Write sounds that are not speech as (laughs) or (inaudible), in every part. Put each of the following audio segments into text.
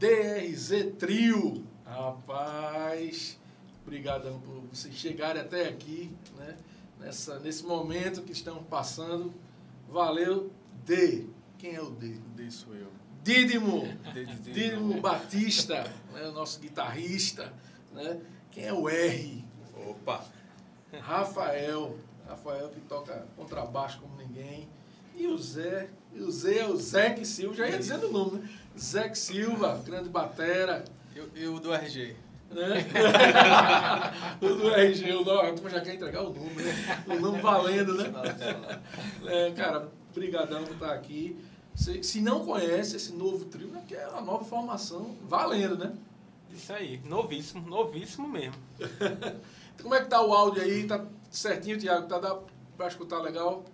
DRZ Trio. Rapaz, obrigadão por vocês chegarem até aqui, né? Nessa, nesse momento que estamos passando. Valeu, D. Quem é o D? O D sou eu. Dídimo. Dídimo Batista, né? o nosso guitarrista, né? Quem é o R? Opa! Rafael. Rafael que toca contrabaixo como ninguém. E o Zé. E o Zé é o Zé Silva, já ia dizendo o nome, né? Zé Silva, grande batera. E o do RG. Né? o do RG, o nome, já quer entregar o nome, né? O nome valendo, né? É, cara, brigadão por estar aqui. Se, se não conhece esse novo trio, né, que é uma nova formação, valendo, né? Isso aí, novíssimo, novíssimo mesmo. (laughs) Como é que tá o áudio aí? Tá certinho, Thiago? Tá dá pra escutar legal?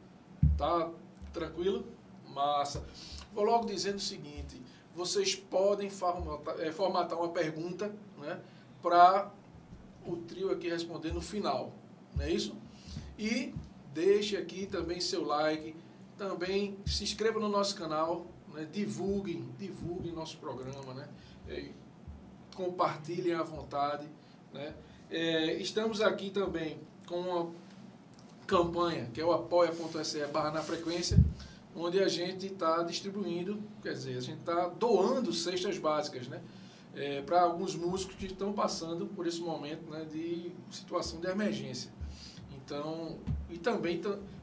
Tá tranquilo? Massa. Vou logo dizendo o seguinte, vocês podem formatar, é, formatar uma pergunta, né? Para o trio aqui responder no final, não é isso? E deixe aqui também seu like, também se inscreva no nosso canal, né? divulguem, divulguem nosso programa, né? É, compartilhem à vontade, né? É, estamos aqui também com uma campanha, que é o apoia.se barra na frequência, onde a gente está distribuindo, quer dizer, a gente está doando cestas básicas, né? É, para alguns músicos que estão passando por esse momento né, de situação de emergência. Então, e também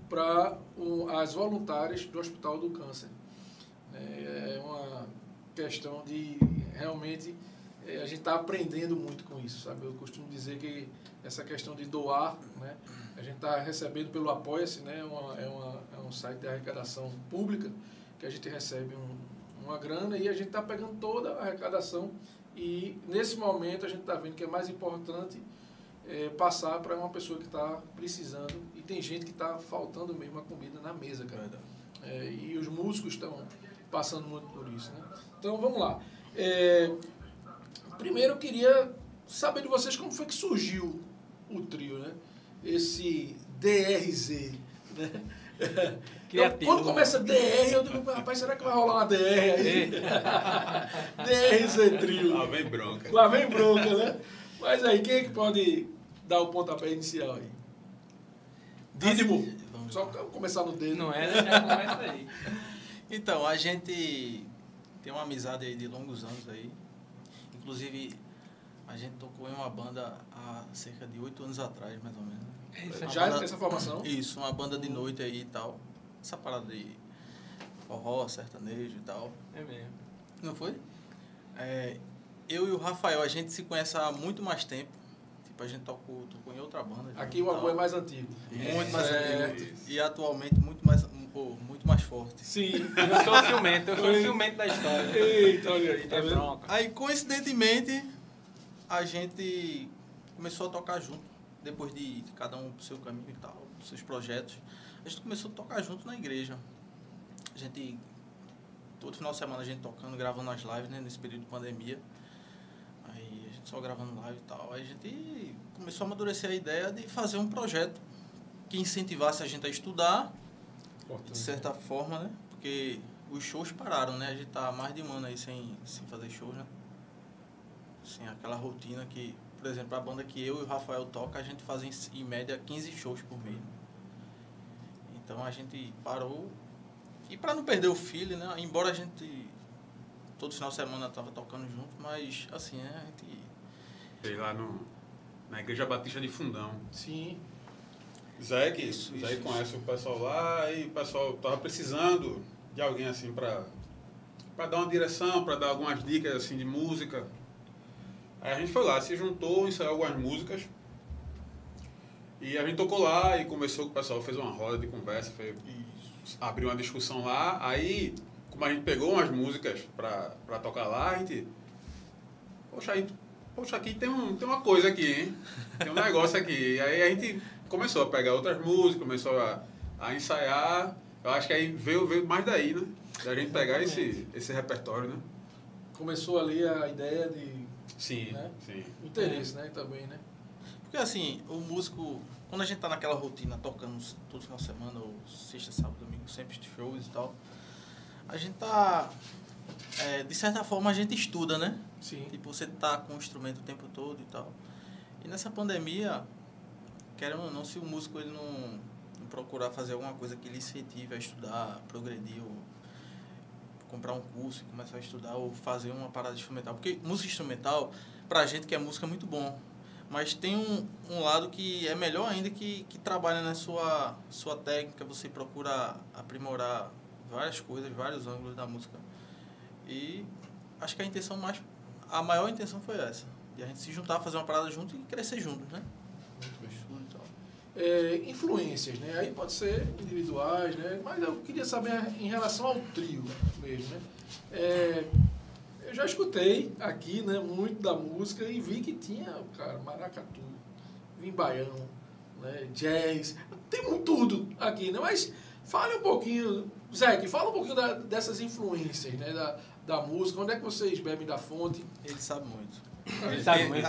para as voluntárias do Hospital do Câncer. É, é uma questão de realmente é, a gente está aprendendo muito com isso, sabe? Eu costumo dizer que essa questão de doar, né? A gente está recebendo pelo Apoia-se, né? É uma, é, uma, é um site de arrecadação pública que a gente recebe um, uma grana e a gente está pegando toda a arrecadação e nesse momento a gente está vendo que é mais importante é, passar para uma pessoa que está precisando e tem gente que está faltando mesmo a comida na mesa, cara. É, e os músicos estão passando muito por isso, né? Então vamos lá. É, Primeiro eu queria saber de vocês como foi que surgiu o trio, né? Esse DRZ, né? Então, quando começa DR, eu digo, rapaz, será que vai rolar uma DR aí? (laughs) DRZ trio. Lá vem bronca. Lá vem bronca, né? Mas aí, quem é que pode dar o pontapé inicial aí? Dídimo. Só começar no dedo. Não é, já começa aí. (laughs) Então, a gente tem uma amizade aí de longos anos aí. Inclusive, a gente tocou em uma banda há cerca de oito anos atrás, mais ou menos. É, já banda, essa formação? Isso, uma banda de noite aí e tal. Essa parada de forró, sertanejo e tal. É mesmo. Não foi? É, eu e o Rafael, a gente se conhece há muito mais tempo. Tipo, a gente tocou, tocou em outra banda. Aqui o Agô é mais antigo. Muito mais é, antigo. E atualmente muito mais, pô, muito mais forte. Sim. Eu sou o ciumento, eu sou o ciumento da história. Eita, olha aí, tá é vendo? Aí, coincidentemente, a gente começou a tocar junto. Depois de, cada um pro seu caminho e tal, seus projetos. A gente começou a tocar junto na igreja. A gente, todo final de semana a gente tocando, gravando as lives, né, nesse período de pandemia. Aí a gente só gravando live e tal. Aí a gente começou a amadurecer a ideia de fazer um projeto que incentivasse a gente a estudar Importante. De certa forma, né? Porque os shows pararam, né? A gente tá mais de um ano aí sem, sem fazer shows, né? Sem aquela rotina que, por exemplo, a banda que eu e o Rafael toca, a gente faz em, em média 15 shows por mês. Né? Então a gente parou. E para não perder o filho, né? Embora a gente todo final de semana tava tocando junto, mas assim, né? A gente. Sei lá no, na Igreja Batista de Fundão. Sim. Zé que isso, Zé isso, conhece isso. o pessoal lá e o pessoal tava precisando de alguém assim para para dar uma direção, para dar algumas dicas assim de música. Aí a gente foi lá, se juntou, ensaiou algumas músicas. E a gente tocou lá e começou com o pessoal, fez uma roda de conversa, fez, abriu uma discussão lá. Aí, como a gente pegou umas músicas para tocar lá, a gente. Poxa, aí, poxa, aqui tem, um, tem uma coisa aqui, hein? Tem um negócio aqui. Aí a gente começou a pegar outras músicas, começou a, a ensaiar. Eu acho que aí veio, veio mais daí, né? Da gente pegar esse, esse repertório, né? Começou ali a ideia de. Sim, né? sim. Interesse, né? Também, né? Porque assim, o músico, quando a gente tá naquela rotina tocando todo final de semana, ou sexta, sábado, domingo, sempre shows e tal, a gente tá é, de certa forma a gente estuda, né? Sim. Tipo, você tá com o instrumento o tempo todo e tal. E nessa pandemia, querendo ou não, se o músico ele não, não procurar fazer alguma coisa que lhe incentive a estudar, progredir, ou comprar um curso e começar a estudar, ou fazer uma parada instrumental. Porque música instrumental, pra gente que é música, é muito bom. Mas tem um, um lado que é melhor ainda que, que trabalha na sua, sua técnica, você procura aprimorar várias coisas, vários ângulos da música. E acho que a intenção mais. A maior intenção foi essa. De a gente se juntar, fazer uma parada junto e crescer juntos, né? É, influências, né? Aí pode ser individuais, né? Mas eu queria saber em relação ao trio mesmo, né? É, eu já escutei aqui, né, muito da música e vi que tinha, cara, maracatu, vim baião, né, jazz, tem muito tudo aqui, né? Mas fale um pouquinho, Zé, que fala um pouquinho da- dessas influências, né, da, da música, onde é que vocês bebem da fonte? Ele sabe muito. Ele sabe muito.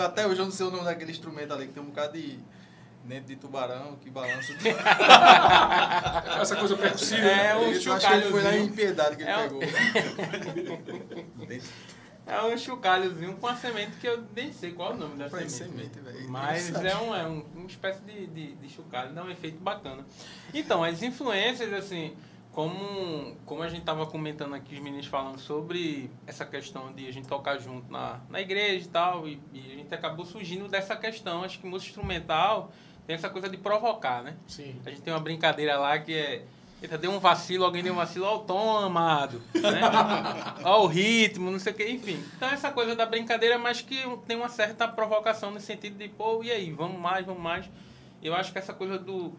Até hoje eu não sei o nome daquele instrumento ali, que tem um bocado de. Dentro de tubarão, que balança. (laughs) Essa coisa percussiva. É, né? um Isso, eu acho que ele foi lá em chocalhozinho. Piedade que ele É um- pegou. (laughs) É um chocalhozinho com a semente que eu nem sei qual é o nome da Foi semente. semente, velho. Mas é, um, é um, uma espécie de, de, de chocalho, dá um efeito bacana. Então, as influências, assim, como, como a gente estava comentando aqui, os meninos falando sobre essa questão de a gente tocar junto na, na igreja e tal, e, e a gente acabou surgindo dessa questão. Acho que música instrumental tem essa coisa de provocar, né? Sim. A gente tem uma brincadeira lá que é. Eita, deu um vacilo, alguém deu um vacilo, ó o tom, amado. Né? (laughs) ó o ritmo, não sei o que, enfim. Então essa coisa da brincadeira, mas que tem uma certa provocação no sentido de, pô, e aí, vamos mais, vamos mais. Eu acho que essa coisa do.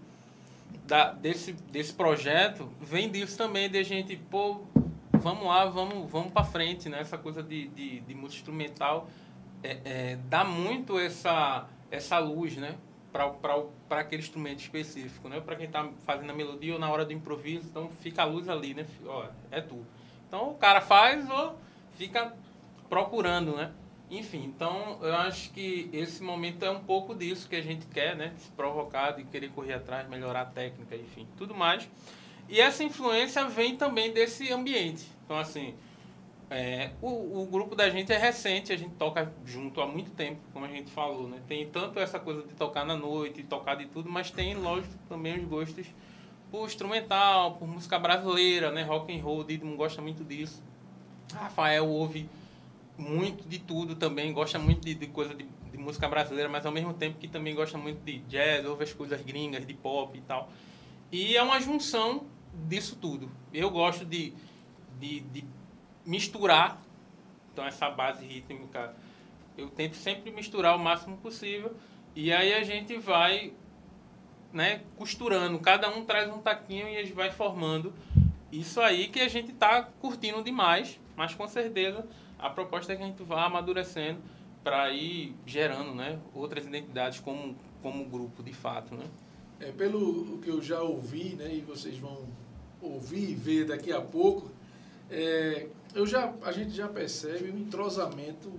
Da, desse, desse projeto vem disso também, de a gente, pô, vamos lá, vamos, vamos pra frente, né? Essa coisa de, de, de música instrumental é, é, dá muito essa, essa luz, né? Para aquele instrumento específico, né? Para quem está fazendo a melodia ou na hora do improviso, então fica a luz ali, né? Ó, é tu. Então o cara faz ou fica procurando, né? Enfim, então eu acho que esse momento é um pouco disso que a gente quer, né? Se provocar, de querer correr atrás, melhorar a técnica, enfim, tudo mais. E essa influência vem também desse ambiente. Então, assim, é, o, o grupo da gente é recente, a gente toca junto há muito tempo, como a gente falou, né? Tem tanto essa coisa de tocar na noite, tocar de tudo, mas tem, lógico, também os gostos por instrumental, por música brasileira, né? Rock and roll, o Didimo gosta muito disso. Rafael ouve muito de tudo também, gosta muito de, de coisa de, de música brasileira, mas ao mesmo tempo que também gosta muito de jazz, ouve as coisas gringas, de pop e tal. E é uma junção disso tudo. Eu gosto de, de, de misturar, então essa base rítmica, eu tento sempre misturar o máximo possível, e aí a gente vai né, costurando, cada um traz um taquinho e a gente vai formando isso aí que a gente está curtindo demais, mas com certeza a proposta é que a gente vá amadurecendo para ir gerando né, outras identidades como, como grupo de fato. Né? É, pelo que eu já ouvi, né, e vocês vão ouvir e ver daqui a pouco, é, eu já, a gente já percebe um entrosamento,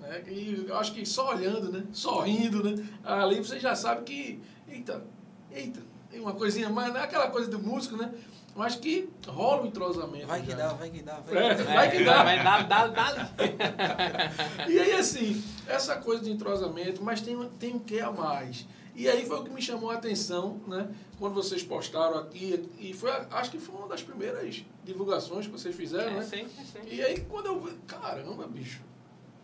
né, e eu acho que só olhando, né, sorrindo, né, ali você já sabe que, eita, eita, tem uma coisinha mais, não é aquela coisa do músico, né, mas que rola um entrosamento. Vai que já. dá, vai que dá, vai É, que dá. vai que dá. Vai dar, dá, dá. (laughs) E aí, assim, essa coisa de entrosamento, mas tem, tem um que a mais. E aí foi o que me chamou a atenção, né? Quando vocês postaram aqui, e foi, acho que foi uma das primeiras divulgações que vocês fizeram, É, né? sim, sim. E aí, quando eu vi, caramba, bicho,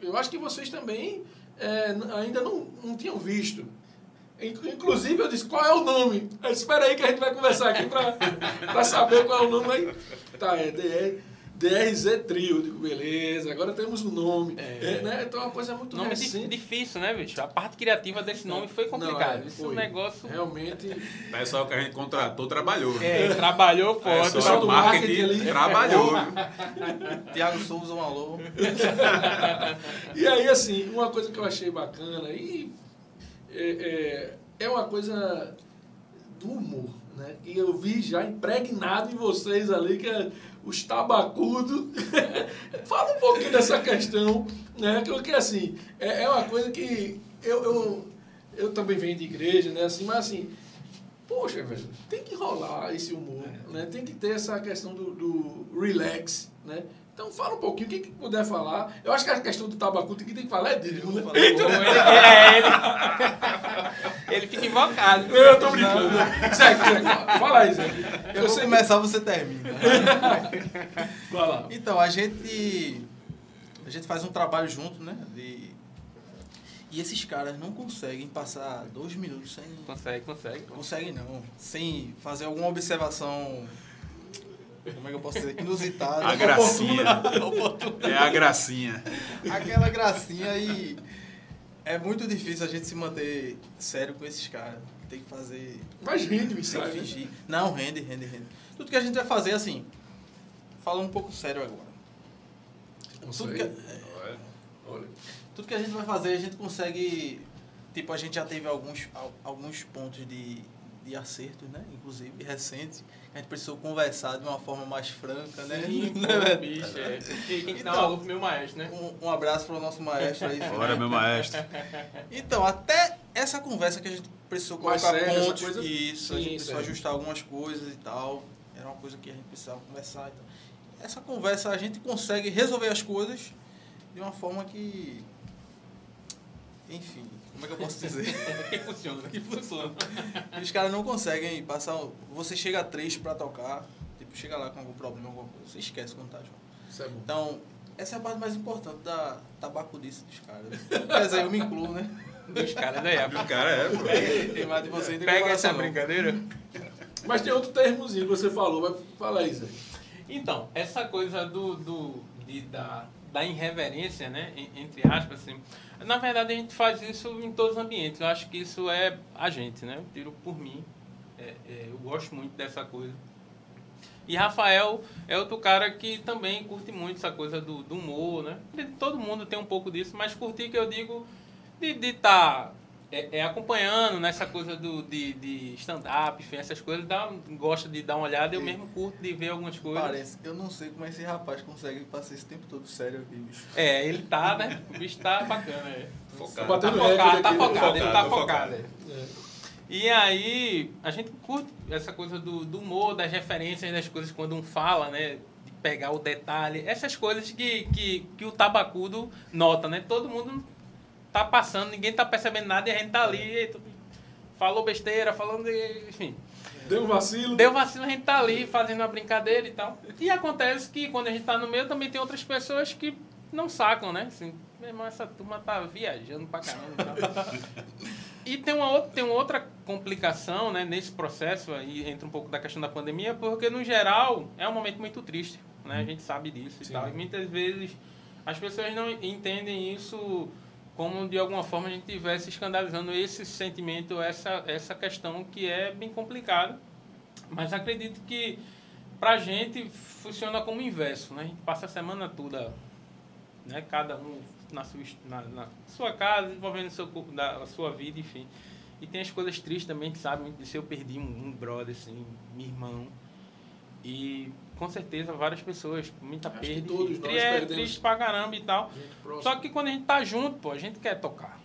eu acho que vocês também é, ainda não, não tinham visto. Inclu- Inclusive, eu disse, qual é o nome? Eu disse, espera aí que a gente vai conversar aqui para saber qual é o nome aí. Tá, é DR, DRZ Trio. Eu digo, beleza, agora temos um nome. É. É, né? Então é uma coisa muito Nome recente. difícil, né, bicho? A parte criativa desse nome foi é, Isso é um foi. negócio. Realmente, (laughs) O pessoal que a gente contratou trabalhou. É, trabalhou É, forte. pessoal só do o marketing, marketing ali. trabalhou. (laughs) Tiago Souza, um alô. E aí, assim, uma coisa que eu achei bacana e é, é, é uma coisa do humor, né? E eu vi já impregnado em vocês ali, que é os tabacudos. (laughs) Fala um pouquinho dessa questão, né? Que, que assim, é, é uma coisa que eu, eu, eu também venho de igreja, né? Assim, mas assim, Poxa, velho, tem que rolar esse humor, né? Tem que ter essa questão do, do relax, né? Então fala um pouquinho, quem que puder falar. Eu acho que a questão do tabacu, quem tem que falar é dele, né? Ele, é, ele, ele fica invocado. Não, eu tô brincando. Segue, segue. Fala aí, Zé. Eu, vou sei que- começar, você termina. (laughs) Vai lá. Então, a gente. A gente faz um trabalho junto, né? De, e esses caras não conseguem passar dois minutos sem. Consegue, consegue. Conseguem não. Sem fazer alguma observação. Como é que eu posso dizer? Inusitada. A gracinha. É a gracinha. Aquela gracinha e. É muito difícil a gente se manter sério com esses caras. Tem que fazer. Mas rende o Tem que né? fingir. Não, rende, rende, rende. Tudo que a gente vai fazer assim. Falando um pouco sério agora. Não Tudo sei. que, Olha. tudo que a gente vai fazer, a gente consegue. Tipo, a gente já teve alguns, al- alguns pontos de, de acertos, né? Inclusive recentes. A gente precisou conversar de uma forma mais franca, né? Sim, (laughs) é verdade? bicho, é. E tem que dar Então, um pro meu maestro, né? Um, um abraço para o nosso maestro aí. Bora, meu maestro. (laughs) Então, até essa conversa que a gente precisou colocar essa pontos, coisa? isso, a Sim, gente precisou sério. ajustar algumas coisas e tal. Era uma coisa que a gente precisava conversar. Então. Essa conversa a gente consegue resolver as coisas de uma forma que. Enfim, como é que eu posso dizer? (laughs) Que funciona, que funciona. Os caras não conseguem passar. Você chega a três pra tocar, tipo, chega lá com algum problema, alguma coisa, você esquece quando tá junto. Isso é bom. Então, essa é a parte mais importante da tabacudice dos caras. Quer dizer, eu me incluo, né? Dos caras da época. O cara é, pô. Tem mais de você ainda Pega essa brincadeira. Mas tem outro termozinho que você falou. Vai, fala aí, Zé. Então, essa coisa do, do, de, da, da irreverência, né? en- Entre aspas, assim. Na verdade, a gente faz isso em todos os ambientes. Eu acho que isso é a gente, né? Eu tiro por mim. É, é, eu gosto muito dessa coisa. E Rafael é outro cara que também curte muito essa coisa do, do humor, né? Todo mundo tem um pouco disso, mas curtir que eu digo de estar é, é, acompanhando nessa coisa do, de, de stand-up, enfim, essas coisas, dá, gosta de dar uma olhada, eu mesmo curto de ver algumas coisas. Parece. Eu não sei como esse rapaz consegue passar esse tempo todo sério aqui, bicho. É, ele tá, né? O bicho tá bacana, é. Tá Tá focado, tá aqui, né? focado, ele tá Focado, focado. focado. é. E aí, a gente curte essa coisa do, do humor, das referências das coisas quando um fala, né? De pegar o detalhe, essas coisas que, que, que o tabacudo nota, né? Todo mundo tá passando, ninguém tá percebendo nada e a gente tá ali, falou besteira, falando, de- enfim. Deu vacilo. Deu vacilo, a gente tá ali fazendo uma brincadeira e tal. E acontece que quando a gente tá no meio, também tem outras pessoas que não sacam, né? Assim, meu irmão, essa turma tá viajando pra caramba e. E tem uma, outra, tem uma outra complicação né, nesse processo, aí entra um pouco da questão da pandemia, porque no geral é um momento muito triste, né? A gente sabe disso Sim. e tal. E muitas vezes as pessoas não entendem isso como de alguma forma a gente estivesse escandalizando esse sentimento, essa, essa questão que é bem complicada. Mas acredito que pra gente funciona como inverso, né? A gente passa a semana toda, né? Cada um na sua, na, na sua casa, desenvolvendo seu, da, a sua vida, enfim. E tem as coisas tristes também, que sabe, se eu perdi um, um brother, assim, meu irmão. E com certeza várias pessoas, muita Acho perda. todos e nós é triste pra caramba e tal. Só que quando a gente tá junto, pô, a gente quer tocar.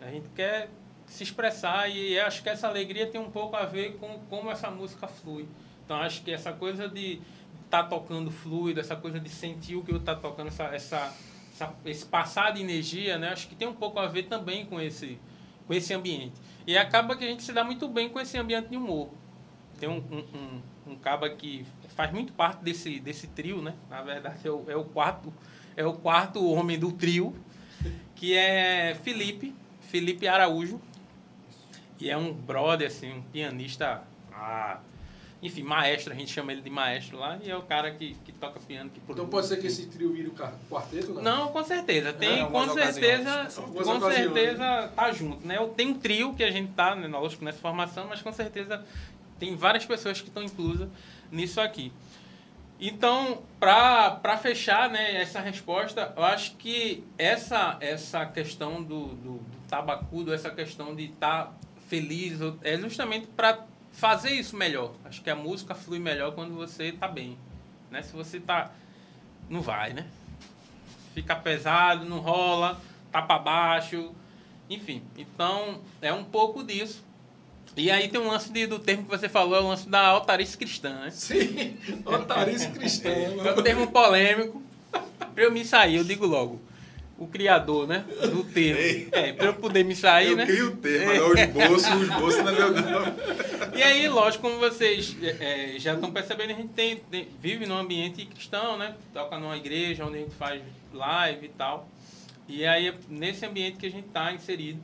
A gente quer se expressar e acho que essa alegria tem um pouco a ver com como essa música flui. Então acho que essa coisa de estar tá tocando fluido, essa coisa de sentir o que eu tá tocando, essa, essa, essa- esse passar de energia, né? Acho que tem um pouco a ver também com esse, com esse ambiente. E acaba que a gente se dá muito bem com esse ambiente de humor. Tem um, um, um, um caba que faz muito parte desse, desse trio, né? Na verdade, é o, é o quarto é o quarto homem do trio, que é Felipe, Felipe Araújo. E é um brother, assim, um pianista, ah, enfim, maestro, a gente chama ele de maestro lá, e é o cara que, que toca piano, que Então pode ser que esse trio vire o quarteto, não? Não, com certeza. Tem, É, com certeza, com ocasiões. certeza tá junto, né? Tem um trio que a gente tá, né, lógico, nessa formação, mas com certeza tem várias pessoas que estão inclusas nisso aqui. Então, para fechar né, essa resposta, eu acho que essa, essa questão do, do, do tabacudo, essa questão de estar feliz, é justamente para fazer isso melhor. Acho que a música flui melhor quando você está bem. Né? Se você tá Não vai, né? Fica pesado, não rola, tá para baixo, enfim. Então, é um pouco disso. E aí tem um lance de- do termo que você falou, é o lance da altarice cristã, né? Sim, (laughs) otarice cristã. É um termo polêmico. Pra eu me sair, eu digo logo. O criador, né? Do termo. É, pra eu poder me sair, eu né? crio o termo, mas os bolsos, os bolsos não é meu. E aí, lógico, como vocês é, é, já estão percebendo, a gente tem, tem- vive num ambiente cristão, né? Toca numa igreja onde a gente faz live e tal. E aí, é nesse ambiente que a gente está inserido.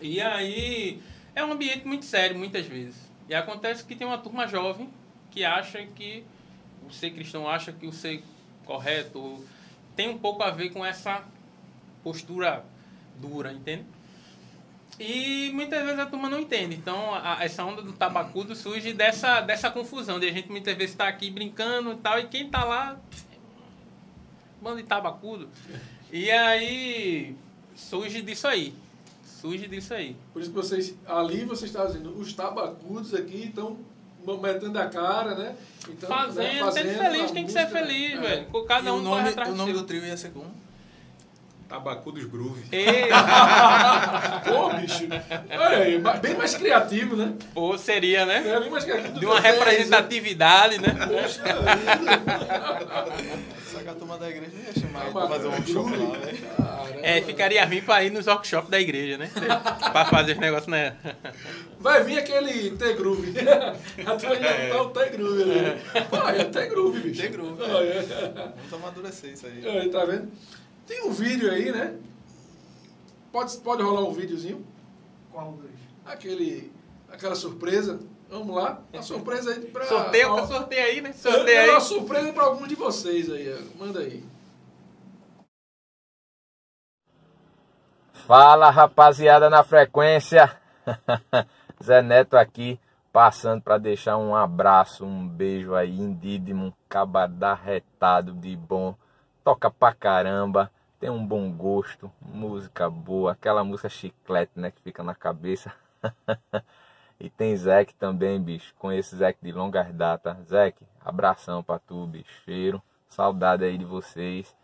E aí, é um ambiente muito sério, muitas vezes. E acontece que tem uma turma jovem que acha que o ser cristão acha que o ser correto tem um pouco a ver com essa postura dura, entende? E muitas vezes a turma não entende. Então, a- essa onda do tabacudo surge dessa, dessa confusão. De a gente muitas vezes está aqui brincando e tal, e quem está lá. Bando de tabacudo. E aí. Surge disso aí. Surge disso aí. Por isso que vocês, ali vocês estavam dizendo, os tabacudos aqui estão metendo a cara, né? Então, Fazendo, né, sendo a feliz, tem que ser música, feliz, é. velho. Cada e um o nome, corre atrás o nome do trio ia ser como? Tabacu dos Groove. Ei, (laughs) Pô, bicho, olha aí, bem mais criativo, né? Pô, seria, né? É, bem mais criativo De uma né? representatividade, né? Poxa (laughs) Só que a turma da igreja ia chamar ele vida. pra fazer um workshop lá, velho. É, ficaria ruim pra ir nos workshops da igreja, né? (laughs) pra fazer os negócios, né? Vai vir aquele T-Groove. A tua já tá o T-Groove ali. Pô, é o T-Groove, bicho. T-Groove, Ah, é. Vamos amadurecer isso aí. Aí, tá vendo? Tem um vídeo aí, né? Pode, pode rolar um videozinho? Qual dos? Aquele, aquela surpresa. Vamos lá. Uma surpresa aí pra... Sorteio, a- sorteio aí, né? É Sorteio aí. uma surpresa pra alguns de vocês aí. ó. Manda aí. Fala rapaziada na frequência, (laughs) Zé Neto aqui, passando para deixar um abraço, um beijo aí, indídimo, cabadá retado de bom, toca pra caramba, tem um bom gosto, música boa, aquela música chiclete, né, que fica na cabeça. (laughs) e tem Zeke também, bicho, conheço Zeke de longas datas. Zeke, abração pra tu, bicho, cheiro, saudade aí de vocês.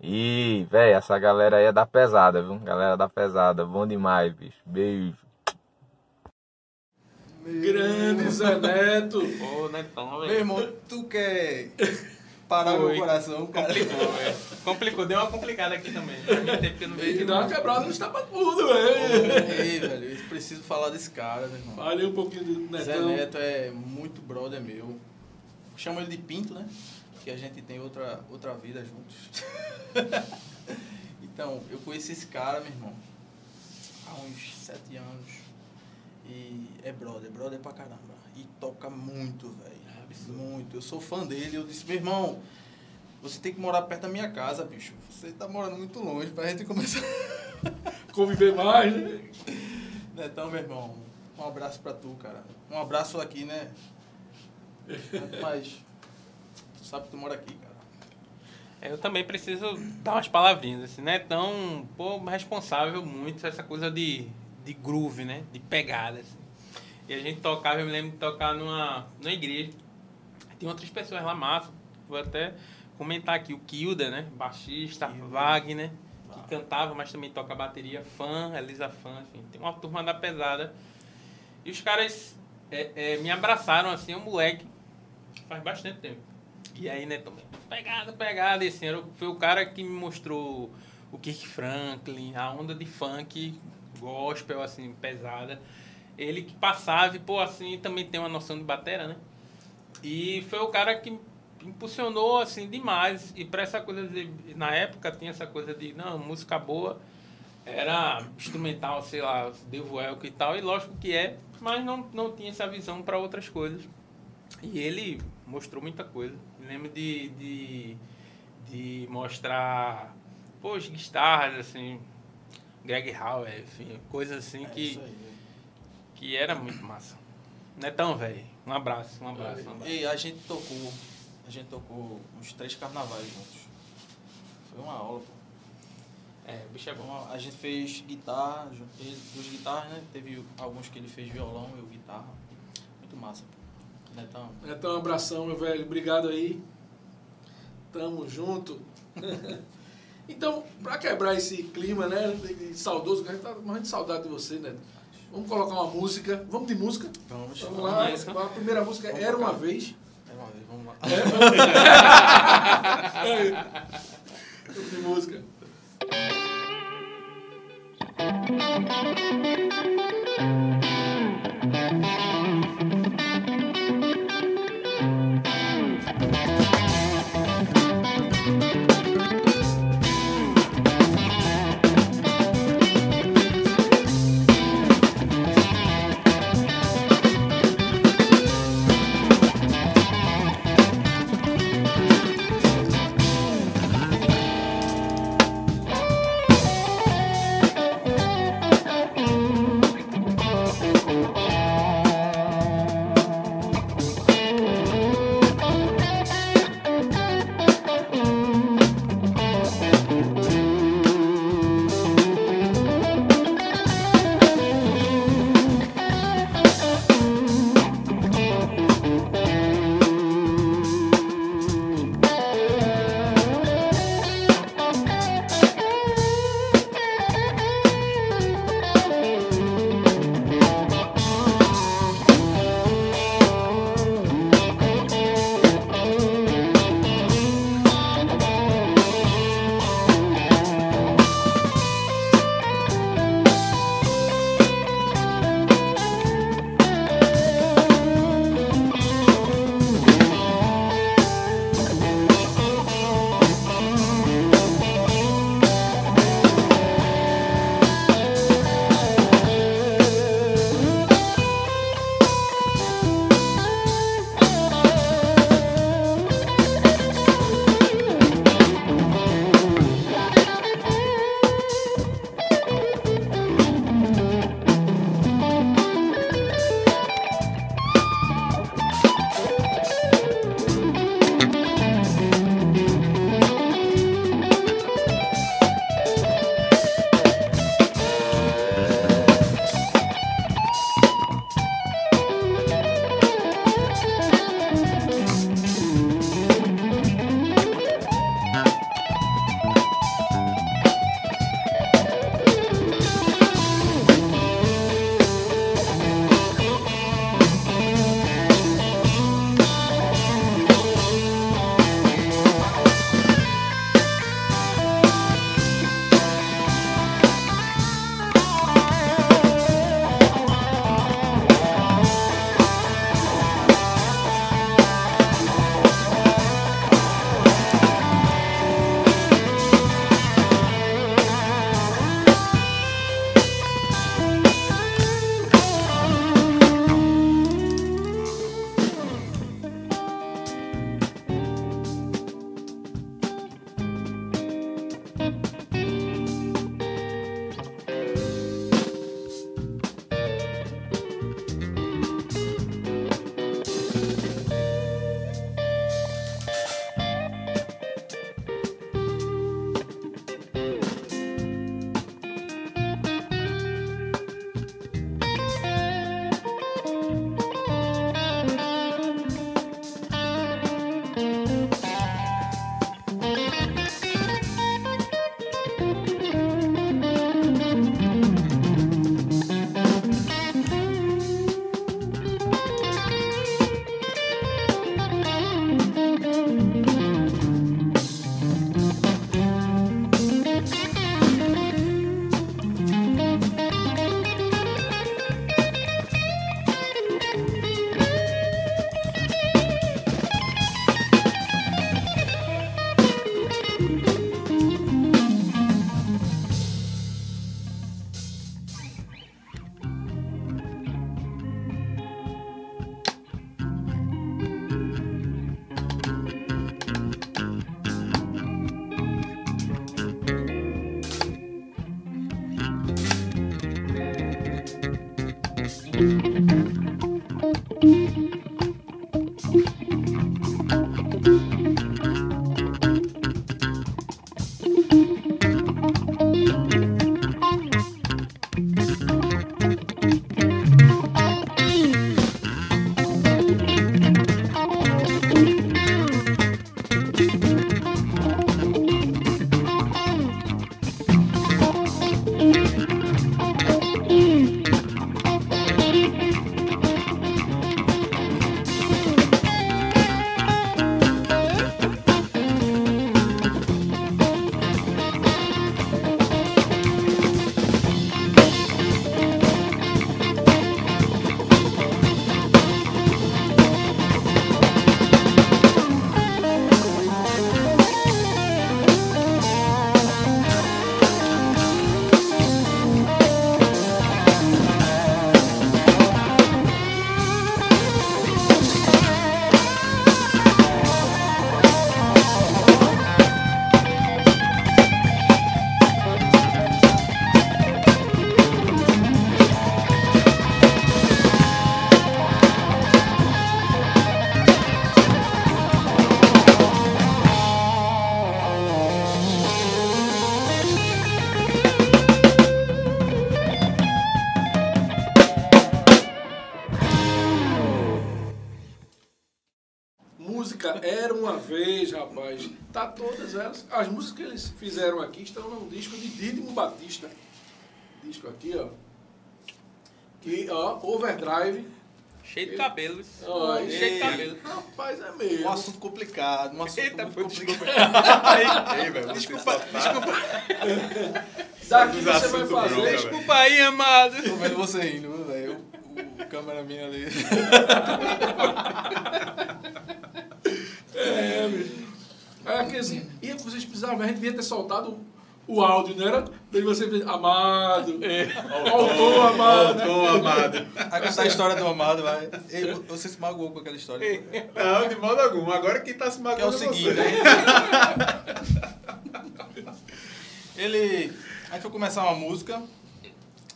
E, velho, essa galera aí é da pesada, viu? Galera da pesada, bom demais, bicho. Beijo. Grande Zé Neto. Pô, não é tão, Meu velho. irmão, tu quer parar Foi. meu coração, cara? Complicou, velho. Complicou, deu uma complicada aqui também. Tempo que eu não Tem que vejo. dar uma quebrada no tabacudo, velho. Ei, velho, eu preciso falar desse cara, meu irmão. Fale um pouquinho do Zé Netão. Neto é muito brother meu. Chamo ele de Pinto, né? Que a gente tem outra, outra vida juntos. (laughs) então, eu conheci esse cara, meu irmão, há uns sete anos. E é brother, brother pra caramba. E toca muito, velho. Muito. Eu sou fã dele. Eu disse, meu irmão, você tem que morar perto da minha casa, bicho. Você tá morando muito longe pra gente começar. (laughs) Conviver mais, né? Netão, meu irmão, um abraço pra tu, cara. Um abraço aqui, né? (laughs) Mas sabe que tu mora aqui, cara. Eu também preciso dar umas palavrinhas, assim, né? Então, pô, responsável muito essa coisa de, de groove, né? De pegada, assim. E a gente tocava, eu me lembro de tocar numa, numa igreja. Tem outras pessoas lá massa. Vou até comentar aqui o Kilda, né? Baixista, Kilda. Wagner, que cantava, mas também toca bateria, fã, Elisa fã, enfim. Tem uma turma da pesada. E os caras é, é, me abraçaram, assim, um moleque, faz bastante tempo. E aí, né, pegada, pegada, e assim, era, foi o cara que me mostrou o Kirk Franklin, a onda de funk, gospel, assim, pesada. Ele que passava e, pô, assim, também tem uma noção de batera, né? E foi o cara que impulsionou, assim, demais. E pra essa coisa de... Na época tinha essa coisa de, não, música boa era instrumental, sei lá, Devo Elco e tal. E lógico que é, mas não, não tinha essa visão para outras coisas. E ele mostrou muita coisa. Me lembro de, de, de mostrar, pô, as guitarras, assim, Greg Howe, enfim, coisas assim É que, aí, que era muito massa. Não é tão, velho. Um abraço, um abraço, um abraço. E a gente tocou, a gente tocou uns três carnavais juntos. Foi uma aula, pô. É, o bicho é bom. a gente fez guitarra, ele- duas guitarras, né? Teve alguns que ele fez violão, eu guitarra. Muito massa, pô. Netão. Netão, um abração, meu velho. Obrigado aí. Tamo junto. (laughs) então, pra quebrar esse clima, né? Saudoso, a gente tá morrendo de saudade de você, né? Vamos colocar uma música. Vamos de música? Vamos, vamos lá. Música. A primeira música vamos Era uma vez. Era uma vez, vamos lá. É, (laughs) vamos de música. Música Tá todas elas. As músicas que eles fizeram aqui estão num disco de Dídimo Batista. Disco aqui, ó. Que, ó, Overdrive. Cheio de cabelos. Ó, Cheio de ei. cabelo. Rapaz, é Um mesmo. assunto complicado, um assunto Eita, muito complicado. (laughs) Ei, velho, Desculpa, desculpa, Daqui você vai fazer. bronca, desculpa aí, amado. Tô vendo você rindo, viu, velho. O, o cameraman ali. É, bicho. É que assim, e vocês precisavam, a gente devia ter soltado o áudio, não era? Daí você fez, amado, autor amado. Tom amado. Vai contar a história do Amado, vai. Ei, você se magoou com aquela história. Não, de modo algum. Agora quem tá se Que é o magoando é seguinte, né? ele. A gente foi começar uma música.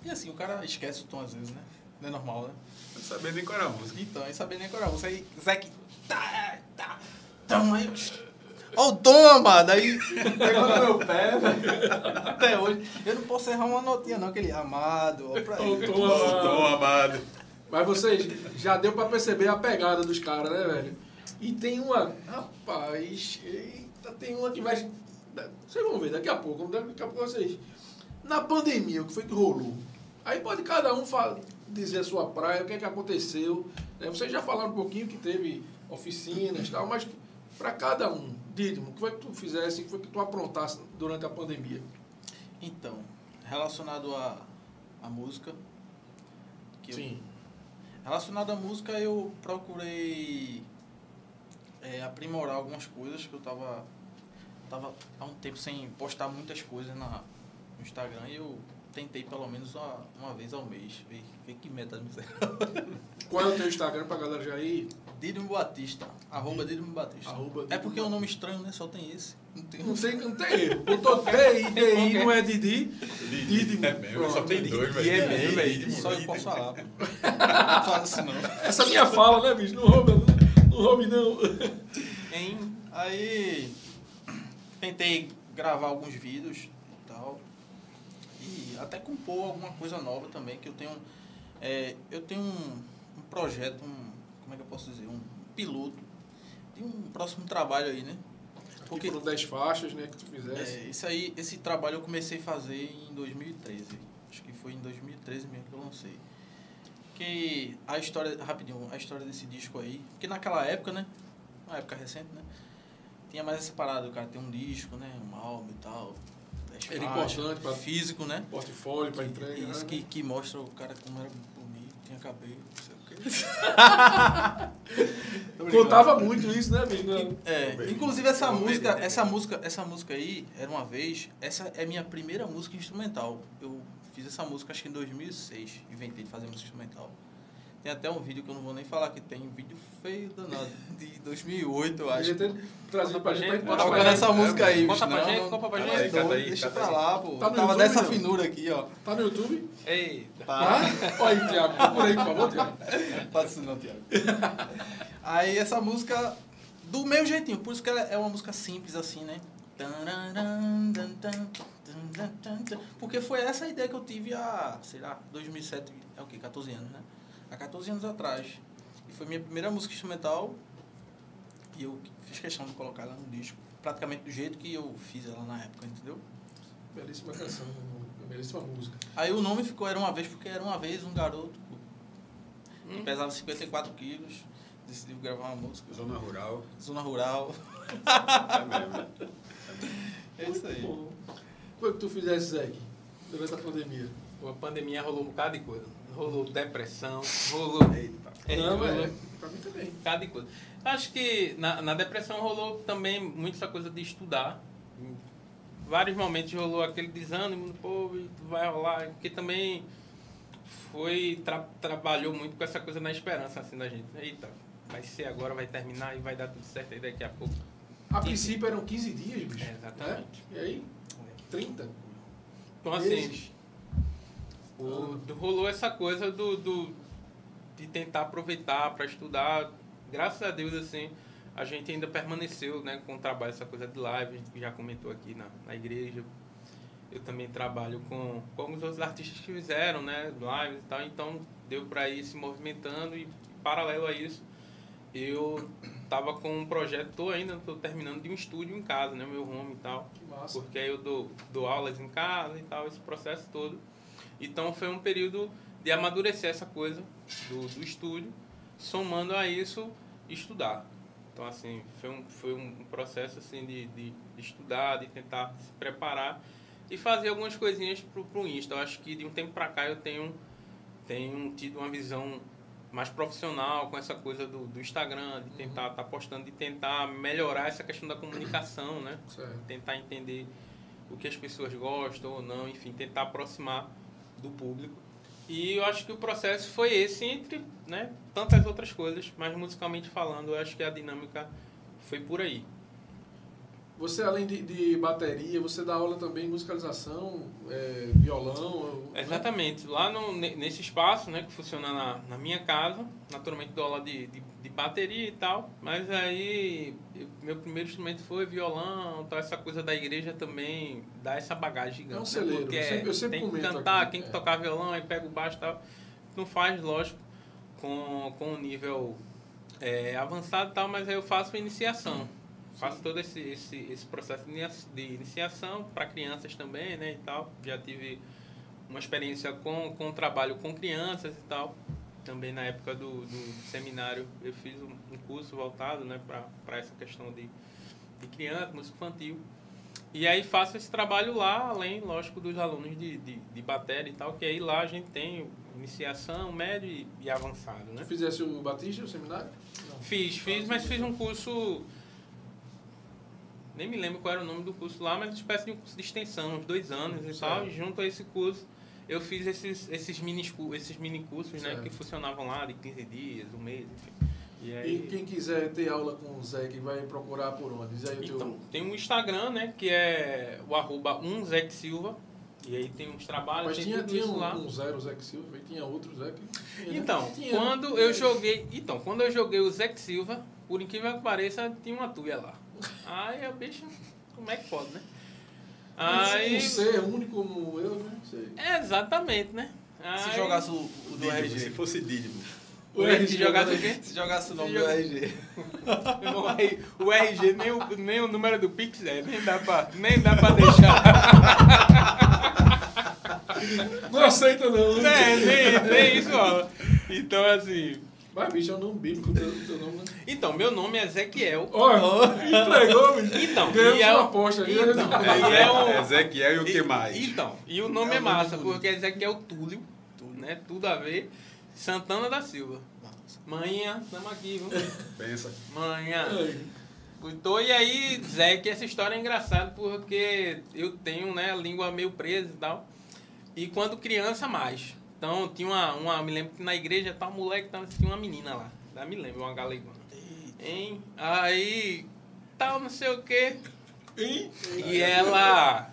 E assim, o cara esquece o tom às vezes, né? Não é normal, né? Não sabia nem qual era a música. Então, aí sabendo nem qual era a música. Aí, Zeke. Tá, tá. Então, aí. Ó o tom, amado. Aí pegou no meu pé, velho. Até hoje. Eu não posso errar uma notinha, não. Aquele amado, ó, pra ele. Autor amado. Tom amado. Mas vocês, já deu pra perceber a pegada dos caras, né, velho? E tem uma, rapaz, eita, tem uma que vai... Vocês vão ver daqui a pouco, daqui a pouco vocês... Na pandemia, o que foi que rolou? Aí pode cada um fa- dizer a sua praia, o que é que aconteceu. né? Vocês já falaram um pouquinho que teve oficinas e tal, mas para cada um, Dídimo, o que foi que tu fizesse, o que foi que tu aprontasse durante a pandemia? Então, relacionado à à música. Que eu- Sim. Relacionado à música, eu procurei é, aprimorar algumas coisas que eu tava, tava há um tempo sem postar muitas coisas na, no Instagram e eu tentei pelo menos uma, uma vez ao mês. Ver, ver que meta miserável. Qual é o teu Instagram pra galera já ir? Didimo Batista. Arroba Didimo Batista. Arroba é porque é um Didimo nome estranho, né? Só tem esse. Não tem Não tem, não tem erro. Botou DI, DI, (laughs) não é Didi. Dídimo. É mesmo, só tem dois, velho. É mesmo, velho. Só eu posso falar. (laughs) Não fala assim não. Essa minha fala, né, bicho? Não rouba, não, não roube, não. Hein? Aí tentei gravar alguns vídeos e tal. E até compor alguma coisa nova também, que eu tenho. é, eu tenho um, um projeto, um. Como é que eu posso dizer? Um piloto. Tem um próximo trabalho aí, né? Porque foram 10 faixas, né, que tu fizesse. É, isso aí, esse trabalho eu comecei a fazer em 2013. Acho que foi em 2013 mesmo que eu lancei. Que a história, rapidinho, a história desse disco aí, porque naquela época, né? Uma época recente, né? Tinha mais essa parada, o cara tem um disco, né? Um álbum e tal. Era importante pra- físico, né? Portfólio pra entrega. Isso né? que, que mostra o cara como era bonito, tinha cabelo, sei brincando. (laughs) Contava muito isso, né? Não. É, inclusive essa música, essa música, essa música aí, era uma vez, essa é minha primeira música instrumental. Eu fiz essa música acho que em 2006, inventei de fazer música instrumental. Tem até um vídeo que eu não vou nem falar que tem, um vídeo feio danado, de 2008, eu acho. Devia ter trazido pra gente, pra gente Tá botar tocando pra essa gente. música aí, Conta pra gente, conta pra gente. aí, deixa pra lá, pô. Tá Tava dessa finura aqui, ó. Tá no YouTube? Eita. Tá? Olha aí, Tiago. Procura aí, por favor, Tiago. Faz isso não, Tiago. Aí essa música, do meu jeitinho, por isso que ela é uma música simples assim, né? Porque foi essa a ideia que eu tive há, sei lá, 2007, é o quê? 14 anos, né? Há 14 anos atrás. E foi minha primeira música instrumental e eu fiz questão de colocar ela no disco, praticamente do jeito que eu fiz ela na época, entendeu? Belíssima canção, belíssima música. Aí o nome ficou Era Uma Vez, porque era uma vez um garoto que Hum. pesava 54 quilos, decidiu gravar uma música. Zona rural. Zona rural. É mesmo. É isso aí. Bom, Foi que tu fizesse, Zé, durante a pandemia? A pandemia rolou um bocado de coisa. Rolou depressão, rolou. É, Não, rolou é. Pra mim também. de coisa. Acho que na, na depressão rolou também muito essa coisa de estudar. Em vários momentos rolou aquele desânimo, pô, e vai rolar. Porque também foi. Tra, trabalhou muito com essa coisa na esperança assim da gente. Eita, vai ser agora, vai terminar e vai dar tudo certo aí daqui a pouco. A princípio eram 15 dias, bicho. É, exatamente. É? E aí? 30? Então, assim. O- rolou essa coisa do, do- de tentar aproveitar para estudar. Graças a Deus, assim, a gente ainda permaneceu né, com o trabalho, essa coisa de live, a gente já comentou aqui na, na igreja. Eu também trabalho com, com alguns outros artistas que fizeram, né, lives e tal, então deu para ir se movimentando e, paralelo a isso, eu tava com um projeto, tô ainda, tô terminando de um estúdio em casa, né? Meu home e tal. Que massa. Porque aí eu dou, dou aulas em casa e tal, esse processo todo. Então foi um período de amadurecer essa coisa do, do estúdio, somando a isso, estudar. Então, assim, foi um, foi um processo assim, de, de, estudar, de tentar se preparar e fazer algumas coisinhas pro, pro Insta. Eu acho que de um tempo pra cá eu tenho, tenho tido uma visão mais profissional com essa coisa do, do Instagram, de tentar estar postando, de tentar melhorar essa questão da comunicação, né? Tentar entender o que as pessoas gostam ou não, enfim, tentar aproximar do público. E eu acho que o processo foi esse entre né, tantas outras coisas, mas musicalmente falando, eu acho que a dinâmica foi por aí. Você, além de, de bateria, você dá aula também em musicalização, é, violão? né? Exatamente. Lá no, ne- nesse espaço, né, que funciona na, na minha casa, naturalmente dou aula de, de, de bateria e tal, mas aí eu- meu primeiro instrumento foi violão, então essa coisa da igreja também dá essa bagagem gigante. É um né, celeiro, Porque eu sempre- eu sempre tem que cantar, aqui, tem que é. tocar violão, aí pega o baixo e tal. Não faz, lógico, com, com um nível é, avançado e tal, mas aí eu faço iniciação. Faço todo esse, esse, esse processo de inicia- de iniciação para crianças também, né, e tal. Já tive uma experiência com, com trabalho com crianças e tal. Também na época do, do seminário eu fiz um, um curso voltado né, para essa questão de, de criança, música infantil. E aí faço esse trabalho lá, além, lógico, dos alunos de, de, de bateria e tal, que aí lá a gente tem iniciação, médio e, e avançado, né? Fizesse o Batista, o seminário? Não. Fiz, fiz, mas fiz um curso. Nem me lembro qual era o nome do curso lá, mas uma espécie de um curso de extensão, uns dois anos e tal. E junto a esse curso, eu fiz esses, esses, mini, esses mini cursos, né? Certo. Que funcionavam lá de 15 dias, um mês, enfim. E E aí. quem quiser ter aula com o Zé, que vai procurar por onde? Diz aí o teu... Então, tem um Instagram, né? Que é o arroba 1 Silva. E aí tem uns trabalhos, Mas tem tinha, tinha um, lá. um zero Zé Silva e tinha outro Zé que... né? Então, Tinha. quando eu joguei. Então, quando eu joguei o Zé Silva, por incrível que pareça, tinha uma tuia lá. Aí a bicha, como é que pode, né? Aí. Um ser único como eu, né? Sei. É, exatamente, né? Se Aí- jogasse o, o do RG. Se fosse Dídimo. O RG jogasse o quê? Se jogasse o nome Se do joga- RG. (laughs) O RG, nem o, nem o número do Pix é, nem dá pra, nem dá pra deixar. Não aceita não, né? (laughs) É, nem, nem isso rola. Então, assim. Mas, bicho, é um nome bíblico o teu, teu nome, né? Então, meu nome é Ezequiel. Ó, (laughs) entregou, bicho. Então, Ganhamos e é uma um- aposta. Então, e é um, Ezequiel e o que mais? Então, e o nome É é, o nome massa, bonito. porque Ezequiel Túlio, né? Tudo a ver. Santana da Silva. Manhã, estamos aqui, viu? (laughs) Pensa. Manhã. Então, e aí, Zé, que essa história é engraçada porque eu tenho, né, a língua meio presa e tal. E quando criança, mais. Então, tinha uma, uma me lembro que na igreja tal moleque, tal, tinha uma menina lá. Ainda me lembro, uma galegona. Hein? Aí, tal, não sei o quê. Hein? E ela.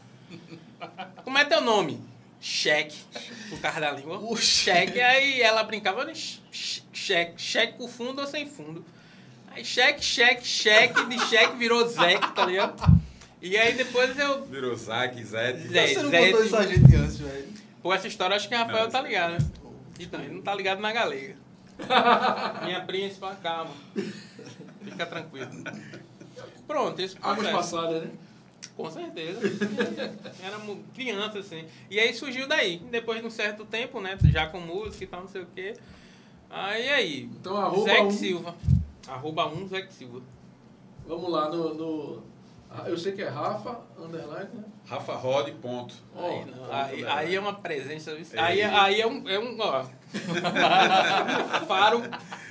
Como é teu nome? Cheque. Por causa da língua. O cheque. Aí ela brincava, "Olha, ch- ch- cheque. Cheque com fundo ou sem fundo? Aí cheque, cheque, cheque. De cheque virou Zeque, tá ligado? E aí depois eu. Virou Zac, Zete. Zé. Você não Zé- contou isso a gente antes, velho. Pô, essa história acho que o Rafael Não, tá ligado, né? Então, ele não tá ligado na galega. (laughs) Minha príncipa, calma. Fica tranquilo. Pronto, esse Águas passadas, né? Com certeza. Era criança, assim. E aí surgiu daí. Depois de um certo tempo, né? Já com música e tal, não sei o quê. Aí, aí. Então, arroba Zé um. Silva. Arroba 1 Zé Silva. Vamos lá no, no... ah, Eu sei que é Rafa, underline, né? Rafa Rod, ponto. Ó, Aí, não, aí, aí é uma presença. Ei. Aí, aí é um. É um ó. (laughs) Faro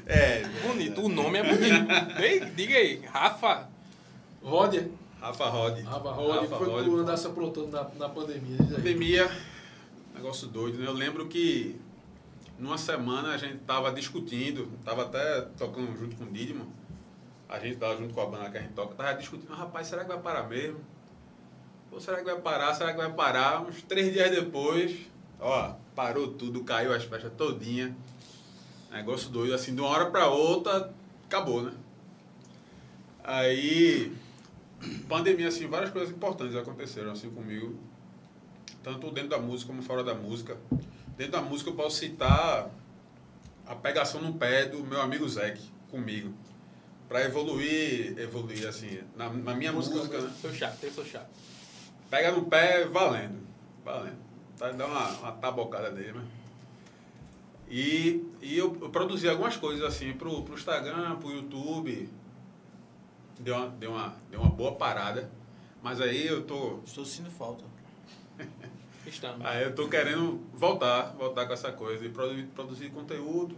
É. bonito. O nome é bonito. Ei, diga aí. Rafa. Roder. Rafa Rod. Rafa que Rafa foi Rod, que tu ponto. andasse aprontando na, na pandemia. Pandemia, negócio doido, né? Eu lembro que numa semana a gente tava discutindo, tava até tocando junto com o Didimo, a gente tava junto com a banda que a gente toca, tava discutindo, rapaz, será que vai parar mesmo? Ou será que vai parar? Será que vai parar? Uns três dias depois, ó, parou tudo, caiu as festas todinha. Negócio doido, assim, de uma hora pra outra, acabou, né? Aí, pandemia, assim, várias coisas importantes aconteceram, assim, comigo tanto dentro da música como fora da música. Dentro da música eu posso citar a pegação no pé do meu amigo Zeke comigo. Pra evoluir, evoluir assim, na, na minha Música, música, né? Sou chato, eu sou chato. Pega no pé valendo. Valendo. Tá, dá uma, uma tabocada dele, né? E, e eu, eu produzi algumas coisas assim pro, pro Instagram, pro YouTube. Deu uma, deu, uma, deu uma boa parada. Mas aí eu tô. Estou sentindo falta. (laughs) Estamos. Aí eu tô querendo voltar, voltar com essa coisa e produzir, produzir conteúdo,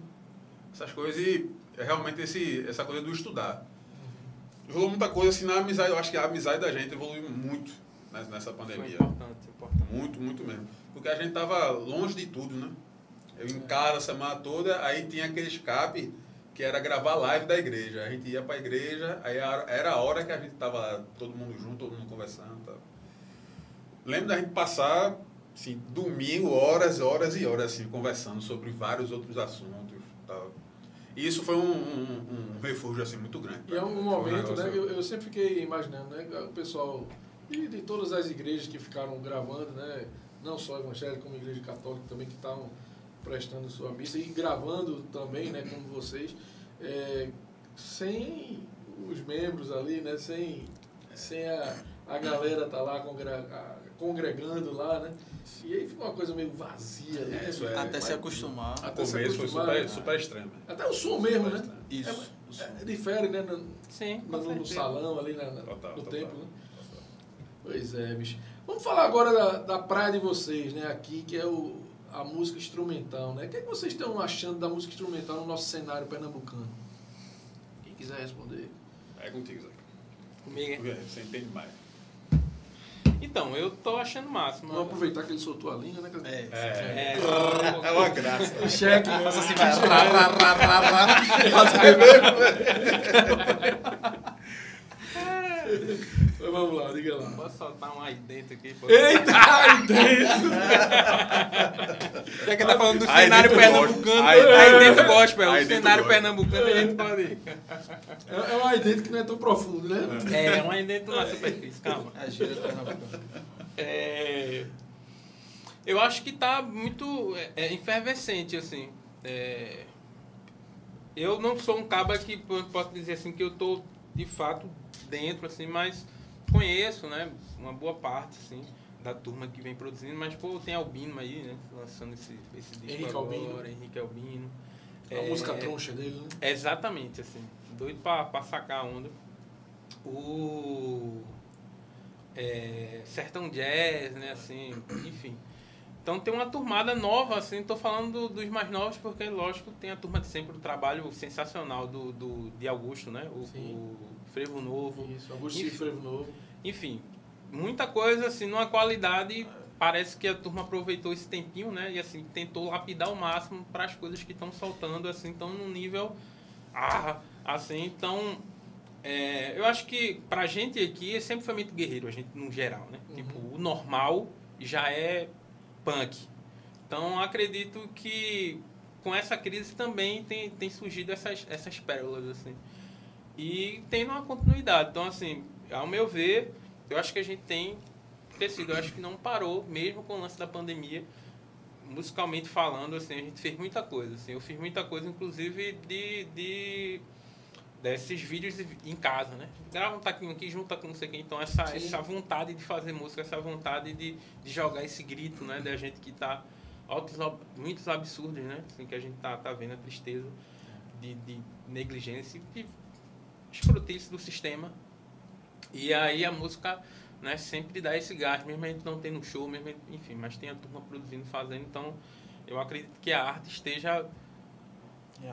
essas coisas e é realmente esse, essa coisa do estudar. Rolou muita coisa assim na amizade, eu acho que a amizade da gente evoluiu muito nessa, nessa Foi pandemia. importante, importante. Muito, muito mesmo. Porque a gente tava longe de tudo, né? Eu em casa a semana toda, aí tinha aquele escape que era gravar live da igreja. A gente ia pra igreja, aí a- era a hora que a gente tava lá, todo mundo junto, todo mundo conversando tal. Lembro da gente passar, assim, domingo, horas, horas e horas, assim, conversando sobre vários outros assuntos. E isso foi um, um- um refúgio, assim, muito grande. E é um momento, negócio- né? Eu, eu sempre fiquei imaginando, né? O pessoal de, de todas as igrejas que ficaram gravando, né? Não só evangélica, como igreja católica também, que estavam prestando sua missa e gravando também, né? Como vocês, é, sem os membros ali, né? Sem, sem a, a galera tá lá congregando lá, né? E aí fica uma coisa meio vazia, né? Isso é. Até se acostumar. O até se começo foi super, né? super extremo. Até o som mesmo, né? Isso. É, difere, né? No, Sim, no, no salão ali na, na- Total, no total. templo, né? Pois é, bicho. Vamos falar agora da, da praia de vocês, né? Aqui, que é o, a música instrumental, né? O que, é que vocês estão achando da música instrumental no nosso cenário pernambucano? Quem quiser responder. É contigo, Zé. Comigo, hein? Você entende mais. Então, eu tô achando o máximo. Vamos aproveitar que ele soltou a língua, né? É. É, É uma graça. O cheque. Faça assim, vai. Rá, rá, rá, rá, rá. Mas Vamos lá, diga lá. Posso soltar um aí dentro aqui? pô? Eita, ai dentro! (laughs) Já que tá falando do Aí cenário pernambucano, aí, Aí dentro gospel, aí o cenário pernambucano a gente pode ir. É, é um aí dentro que não é tão profundo, né? É, um aí dentro na superfície, calma. A gíria do Pernambucano. É, eu acho que tá muito é, é, efervescente, assim. É, eu não sou um caba que po- posso dizer assim que eu tô de fato dentro, assim, mas conheço, né, uma boa parte, assim, da turma que vem produzindo, mas pô, tem Albino aí, né, lançando esse, esse disco Henrique agora, Albino. Henrique Albino. A É, música troncha dele, né? Exatamente, assim. Doido pra, pra sacar a onda. O. é, Sertão Jazz, né, assim, enfim. Então tem uma turmada nova, assim, tô falando do- dos mais novos, porque, lógico, tem a turma de sempre, o trabalho sensacional do, do, de Augusto, né? O, o Frevo Novo. Isso, Augusto Enfim. Cifrevo Novo. Enfim, muita coisa, assim, numa qualidade. Parece que a turma aproveitou esse tempinho, né? E, assim, tentou lapidar o máximo para as coisas que estão soltando, assim, estão num nível. Ah, assim, então. é, eu acho que pra gente aqui sempre foi muito guerreiro, a gente no geral, né? Uhum. Tipo, o normal já é punk. Então acredito que com essa crise também tem, tem surgido essas, essas pérolas, assim. E tendo uma continuidade. Então, assim, ao meu ver, eu acho que a gente tem crescido. Eu acho que não parou, mesmo com o lance da pandemia. Musicalmente falando, assim, a gente fez muita coisa. Assim, eu fiz muita coisa, inclusive, de, de desses vídeos em casa, né? Grava um taquinho aqui, junta com não sei quem. Então, essa, Sim. essa vontade de fazer música, essa vontade de, de jogar esse grito, né? Da gente que tá altos, muitos absurdos, né? Assim, que a gente tá, tá vendo a tristeza de, de negligência e de escrotice do sistema. E aí a música né, sempre dá esse gás, mesmo a gente não tendo show, mesmo, gente- enfim, mas tem a turma produzindo, fazendo, então eu acredito que a arte esteja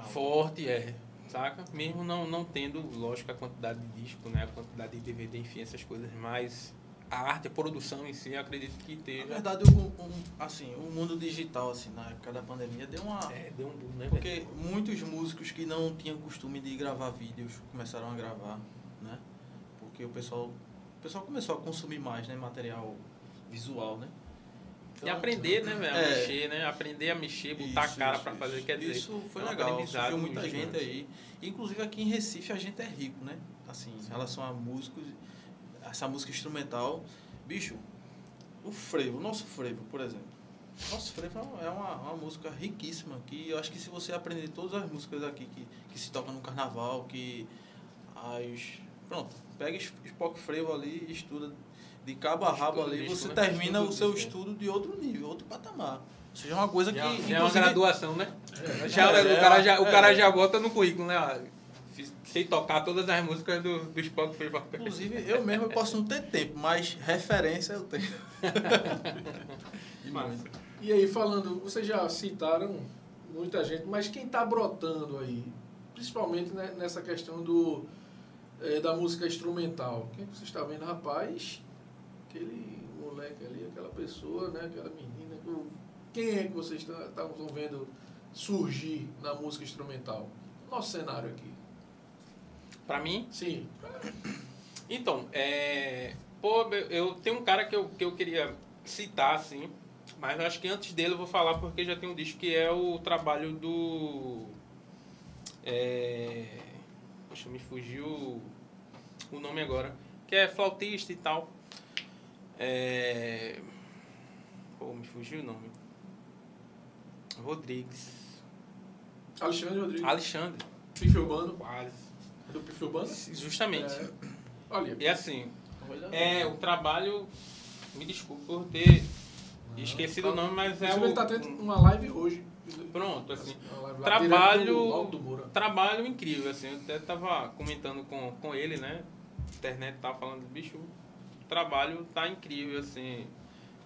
forte, é, saca? Mesmo não, não tendo, lógico, a quantidade de disco, né, a quantidade de DVD, enfim, essas coisas, mas a arte, a produção em si, acredito que Na esteja... verdade, o, o- assim, o mundo digital, assim, na época da pandemia, deu uma... É, deu um boom, né? velho? Porque muitos músicos que não tinham costume de gravar vídeos começaram a gravar, né? Porque o pessoal, o pessoal começou a consumir mais, né? Material visual, né? E aprender, né, velho, a É. mexer, né? Aprender a mexer, botar Isso, a cara pra fazer, quer dizer... Isso foi é um legal, surgiu muita gente aí. Inclusive aqui em Recife a gente é rico, né? Assim, em relação a músicos, essa música instrumental. Bicho, o frevo, o nosso frevo, por exemplo. Nosso frevo é uma, uma música riquíssima, que eu acho que se você aprender todas as músicas aqui que, que se tocam no carnaval, que Aí, pronto, pega Spock Frevo ali e estuda de cabo a rabo ali, disco, você né? termina Estuda o seu disco, é. estudo de outro nível, outro patamar. Ou seja, é uma coisa que. Já, já é uma graduação, né? Já, É, o, cara já, o é. cara já bota no currículo, né? Sei tocar todas as músicas do, do Spock Vocal. Inclusive, eu mesmo eu posso não ter tempo, mas referência eu tenho. (laughs) Demais. E aí, falando, vocês já citaram muita gente, mas quem está brotando aí, principalmente né, nessa questão do, eh, da música instrumental? Quem que você está vendo? Rapaz, aquele moleque ali, aquela pessoa, né, aquela menina, quem é que vocês tá- estão vendo surgir na música instrumental? Nosso cenário aqui. Pra mim, Sim. Então, é. Pô, eu tenho um cara que eu, que eu queria citar, assim, mas acho que antes dele eu vou falar porque já tem um disco que é o trabalho do. É. Poxa, me fugiu o nome agora. Que é flautista e tal. É. Pô, me fugiu o nome. Rodrigues. Alexandre Rodrigues. Alexandre. Urbano. Quase. Do Pife Urbano. Justamente. É. Olha. E assim, Olha, É, o trabalho. Me desculpe por ter esquecido o nome, mas é o. ele está tendo uma live hoje. Pronto, assim. Uma live Trabalho. do. Trabalho incrível, assim. Eu até tava comentando com, com ele, né? internet tava falando, bicho, o trabalho tá incrível, assim.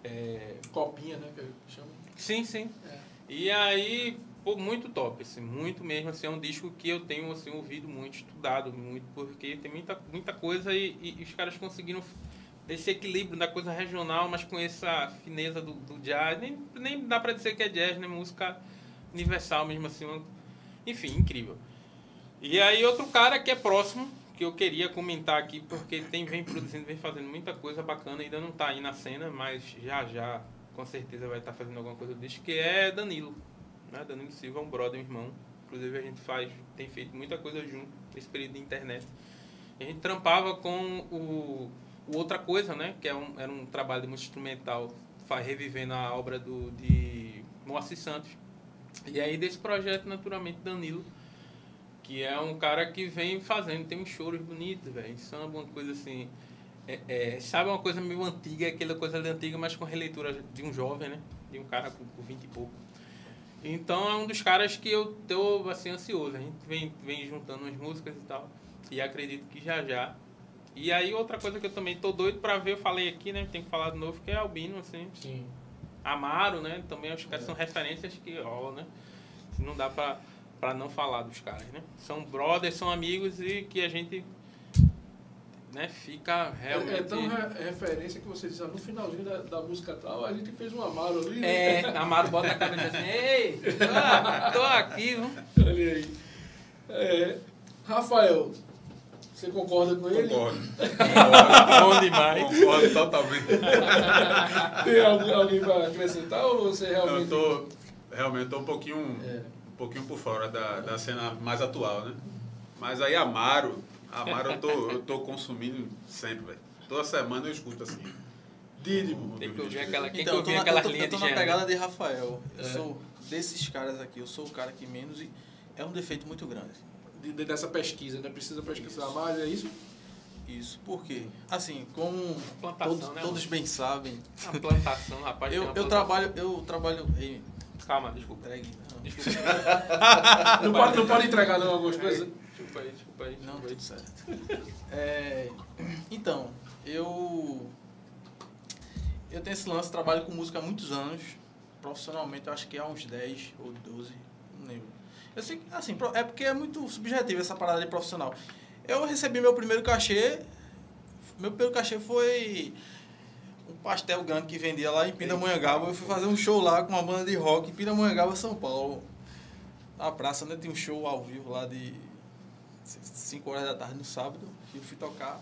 É, Copinha, né? Que chama. Sim, sim. É. E aí, pô, muito top, assim, muito mesmo, assim, é um disco que eu tenho, assim, ouvido muito, estudado muito, porque tem muita, muita coisa e, e- e os caras conseguiram esse equilíbrio da coisa regional, mas com essa fineza do, do jazz, nem, nem dá pra dizer que é jazz, né, música universal mesmo, assim, enfim, incrível. E aí outro cara que é próximo, que eu queria comentar aqui, porque tem, vem produzindo, vem fazendo muita coisa bacana, ainda não tá aí na cena, mas já já com certeza vai estar fazendo alguma coisa disso, que é Danilo. Né? Danilo Silva é um brother, um irmão. Inclusive a gente faz, tem feito muita coisa junto nesse período de internet. A gente trampava com o, o Outra Coisa, né? Que é um, era um trabalho música instrumental, faz, revivendo a obra do, de Moacir Santos. E aí desse projeto, naturalmente, Danilo, que é um cara que vem fazendo, tem uns choros bonitos, velho. Samba, uma coisa assim. É, é, sabe uma coisa meio antiga, aquela coisa antiga, mas com releitura de um jovem, né? De um cara com, com 20 e pouco. Então é um dos caras que eu tô assim ansioso. A gente vem, vem juntando umas músicas e tal. E acredito que já já. E aí outra coisa que eu também tô doido pra ver, eu falei aqui, né? Tem que falar de novo, que é Albino, assim. Sim. Amaro, né? Também os caras são referências que rolam, né? Não dá pra, pra não falar dos caras, né? São brothers, são amigos e que a gente né, fica realmente... É, é tão re- referência que você diz, ah, no finalzinho da, da música tal, a gente fez um amaro ali. né? É, Amaro bota a cabeça assim, ei, tô, tô aqui, viu? Olha aí. É, Rafael, você concorda com ele? Concordo. Bom demais. Concordo totalmente. (laughs) Tem alguém, alguém para acrescentar ou você realmente... Eu tô, realmente tô um pouquinho, É. um pouquinho por fora da, da cena mais atual, né? Mas aí Amaro, Amaro eu tô, eu tô consumindo sempre, velho. Toda semana eu escuto assim. Dídimo. Tem que ouvir aquela, tem que Então, eu tô, ouvir na, aquelas eu tô, eu linhas tô de na gênero. pegada de Rafael. Eu É. sou desses caras aqui, eu sou o cara que menos e é um defeito muito grande. De- de- dessa pesquisa, né? Precisa pesquisar mais, é isso? Isso, por quê? Assim, como Plantação, todos, né, todos bem sabem, A plantação, rapaz. eu, eu plantação. trabalho, eu trabalho. Ei, Calma, desculpa. entregue. Não, Desculpa. (laughs) Não pode, não pode entregar não algumas coisas? Desculpa aí, desculpa aí. não aí. tudo certo. É, então, eu. Eu tenho esse lance, trabalho com música há muitos anos. Profissionalmente, eu acho que há uns 10 ou 12, não lembro. Eu sei que, assim, é porque é muito subjetivo essa parada de profissional. Eu recebi meu primeiro cachê. Meu primeiro cachê foi um pastel grande que vendia lá em Pindamonhangaba. Eu fui fazer um show lá com uma banda de rock em Pindamonhangaba, São Paulo. Na praça, né? Tinha um show ao vivo lá de 5 horas da tarde no sábado. E eu fui tocar.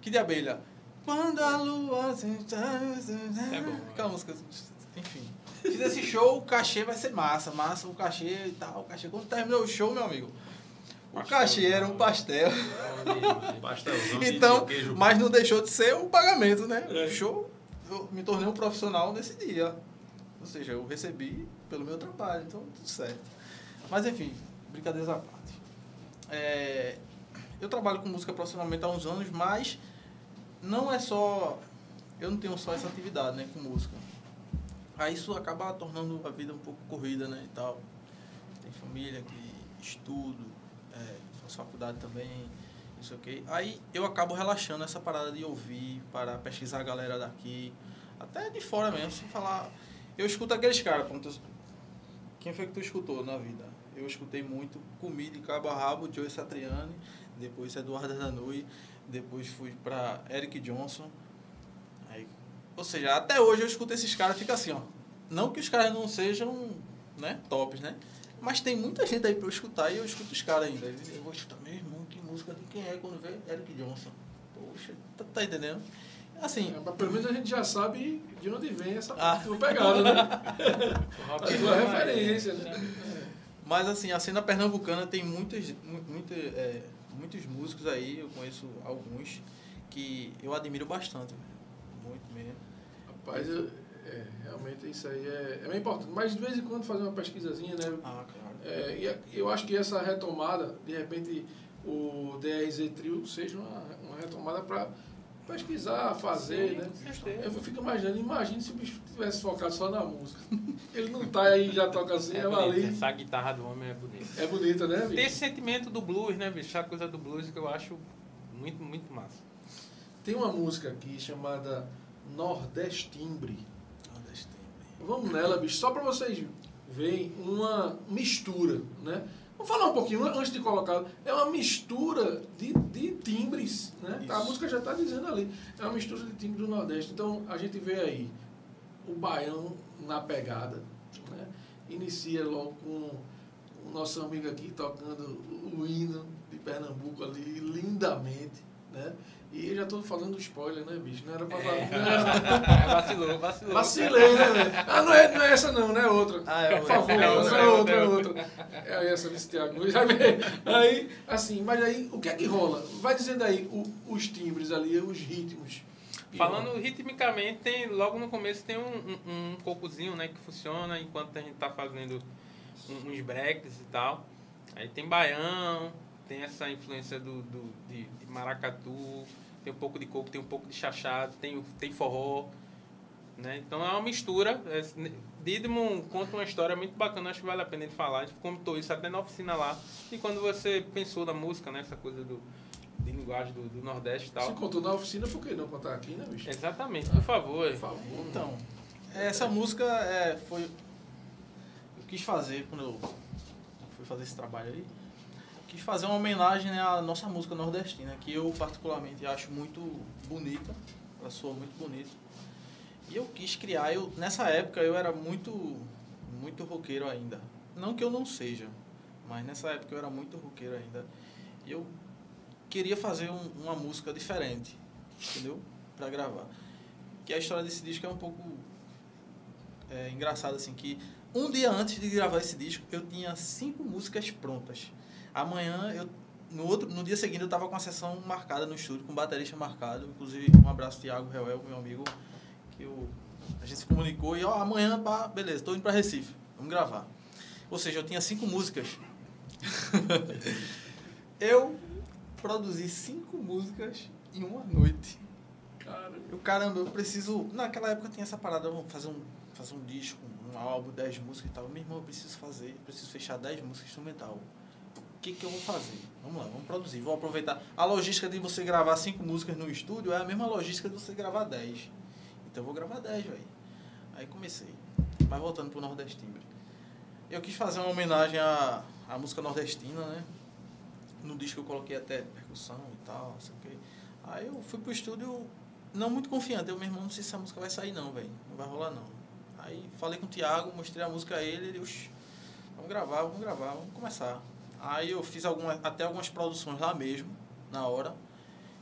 Que de abelha? Quando a lua. É bom, Aquela música. Enfim. Fiz esse show, o cachê vai ser massa, massa, o cachê e tal. O cachê. Quando terminou o show, meu amigo, o cachê era um pastel. (laughs) Pastelzão Então, mas não deixou de ser um pagamento, né? É. O show, eu me tornei um profissional nesse dia. Ou seja, eu recebi pelo meu trabalho, então tudo certo. Mas enfim, brincadeiras à parte. É, eu trabalho com música profissionalmente há uns anos, mas não é só. Eu não tenho só essa atividade, né, com música. Aí isso acaba tornando a vida um pouco corrida, né, e tal. Tem família que estudo, é, faço faculdade também, não sei o quê. Aí eu acabo relaxando essa parada de ouvir, para pesquisar a galera daqui, até de fora mesmo, sem falar. Eu escuto aqueles caras. Quem foi que tu escutou na vida? Eu escutei muito Comida de Cabo a Rabo, Joe Satriani, depois Eduardo Danui, depois fui para Eric Johnson. Aí, ou seja, até hoje eu escuto esses caras, fica assim, ó. Não que os caras não sejam, né, tops, né? Mas tem muita gente aí para eu escutar e eu escuto os caras ainda. Eu vou escutar, meu irmão, que música de quem é quando vê Eric Johnson. Poxa, tá, tá entendendo? Assim, É, pelo menos a gente já sabe de onde vem essa Ah. tua pegada, né? (laughs) A tua é referência, né? Mas assim, a cena pernambucana tem muitas, mu- muita, é, muitos músicos aí, eu conheço alguns, que eu admiro bastante. Muito mesmo. Rapaz, eu- é, realmente isso aí é, é bem importante. Mas de vez em quando fazer uma pesquisazinha, né? Ah, claro. É, e eu acho que essa retomada, de repente, o DRZ Trio seja uma, uma retomada para pesquisar, fazer, né? Com certeza. Eu fico imaginando, imagine se o bicho tivesse focado só na música. (laughs) Ele não tá aí, já toca assim, É é, ali. Essa guitarra do homem é bonita. É bonita, né, Tem bicho? esse sentimento do blues, né, bicho? Essa coisa do blues que eu acho muito, muito massa. Tem uma música aqui chamada Nordestimbre. Vamos nela, bicho, só para vocês verem uma mistura, né? Vamos falar um pouquinho antes de colocar. É uma mistura de, de timbres, né? A Isso. música já está dizendo ali. É uma mistura de timbres do Nordeste. Então a gente vê aí o baião na pegada, né? Inicia logo com o nosso amigo aqui tocando o hino de Pernambuco ali lindamente, né? E eu já estou falando do spoiler, né, bicho? Não era pra falar. É. Não era, (laughs) É, vacilou, vacilou. Vacilei, né, velho? Ah, não é, não é essa não, não é outra. Ah, é Por favor, é outra, é é outra, é outra. outra. É essa, Luiz Thiago. (laughs) Aí, assim, mas aí, o que é que rola? Vai dizendo aí o- os timbres ali, os ritmos. Falando ritmicamente, tem, logo no começo tem um, um, um cocozinho, né, que funciona enquanto a gente tá fazendo uns breaks e tal. Aí tem baião, tem essa influência do, do- de, de maracatu, tem um pouco de coco, tem um pouco de chachado, tem, tem forró, né? Então é uma mistura. É, Didimo conta uma história muito bacana, acho que vale a pena ele falar. A gente comentou isso até na oficina lá. E quando você pensou na música, né, essa coisa do, de linguagem do, do Nordeste e tal. Se contou na oficina, por que não contar aqui, né, bicho? Exatamente, por favor. Por favor. Então, essa música é, foi. Eu quis fazer quando eu fui fazer esse trabalho aí. Quis fazer uma homenagem né, à nossa música nordestina, que eu particularmente acho muito bonita. Ela soa muito bonita. E eu quis criar, eu, nessa época eu era muito, muito roqueiro ainda. Não que eu não seja, mas nessa época eu era muito roqueiro ainda. E eu queria fazer um- uma música diferente, entendeu? Pra gravar. Que a história desse disco é um pouco é, engraçada, assim, que um dia antes de gravar esse disco, eu tinha cinco músicas prontas. Amanhã, eu, no, outro, no dia seguinte, eu estava com a sessão marcada no estúdio, com o baterista marcado. Inclusive, um abraço, Thiago Reuel, meu amigo, que eu, a gente se comunicou e, ó, amanhã, pá, beleza, tô indo para Recife, vamos gravar. Ou seja, eu tinha cinco músicas. (laughs) eu produzi cinco músicas em uma noite. Cara, Eu, caramba, eu preciso. Naquela época tinha essa parada, vamos fazer um, fazer um disco, um álbum, 10 músicas e tal. Meu irmão, eu preciso fazer, preciso fechar 10 músicas instrumental. O que, que eu vou fazer? Vamos lá, vamos produzir. Vou aproveitar. A logística de você gravar 5 músicas no estúdio é a mesma logística de você gravar 10. Então eu vou gravar 10, velho. Aí comecei. Mas voltando pro Nordestimbre. Eu quis fazer uma homenagem à, à música nordestina, né? No disco eu coloquei até percussão e tal, não sei o quê. Aí eu fui pro estúdio não muito confiante. Eu, meu irmão, não sei se essa música vai sair não, velho. Não vai rolar não. Aí falei com o Thiago, mostrei a música a ele, ele, "Oxi, vamos gravar, vamos gravar, vamos começar. Aí eu fiz alguma, até algumas produções lá mesmo, na hora,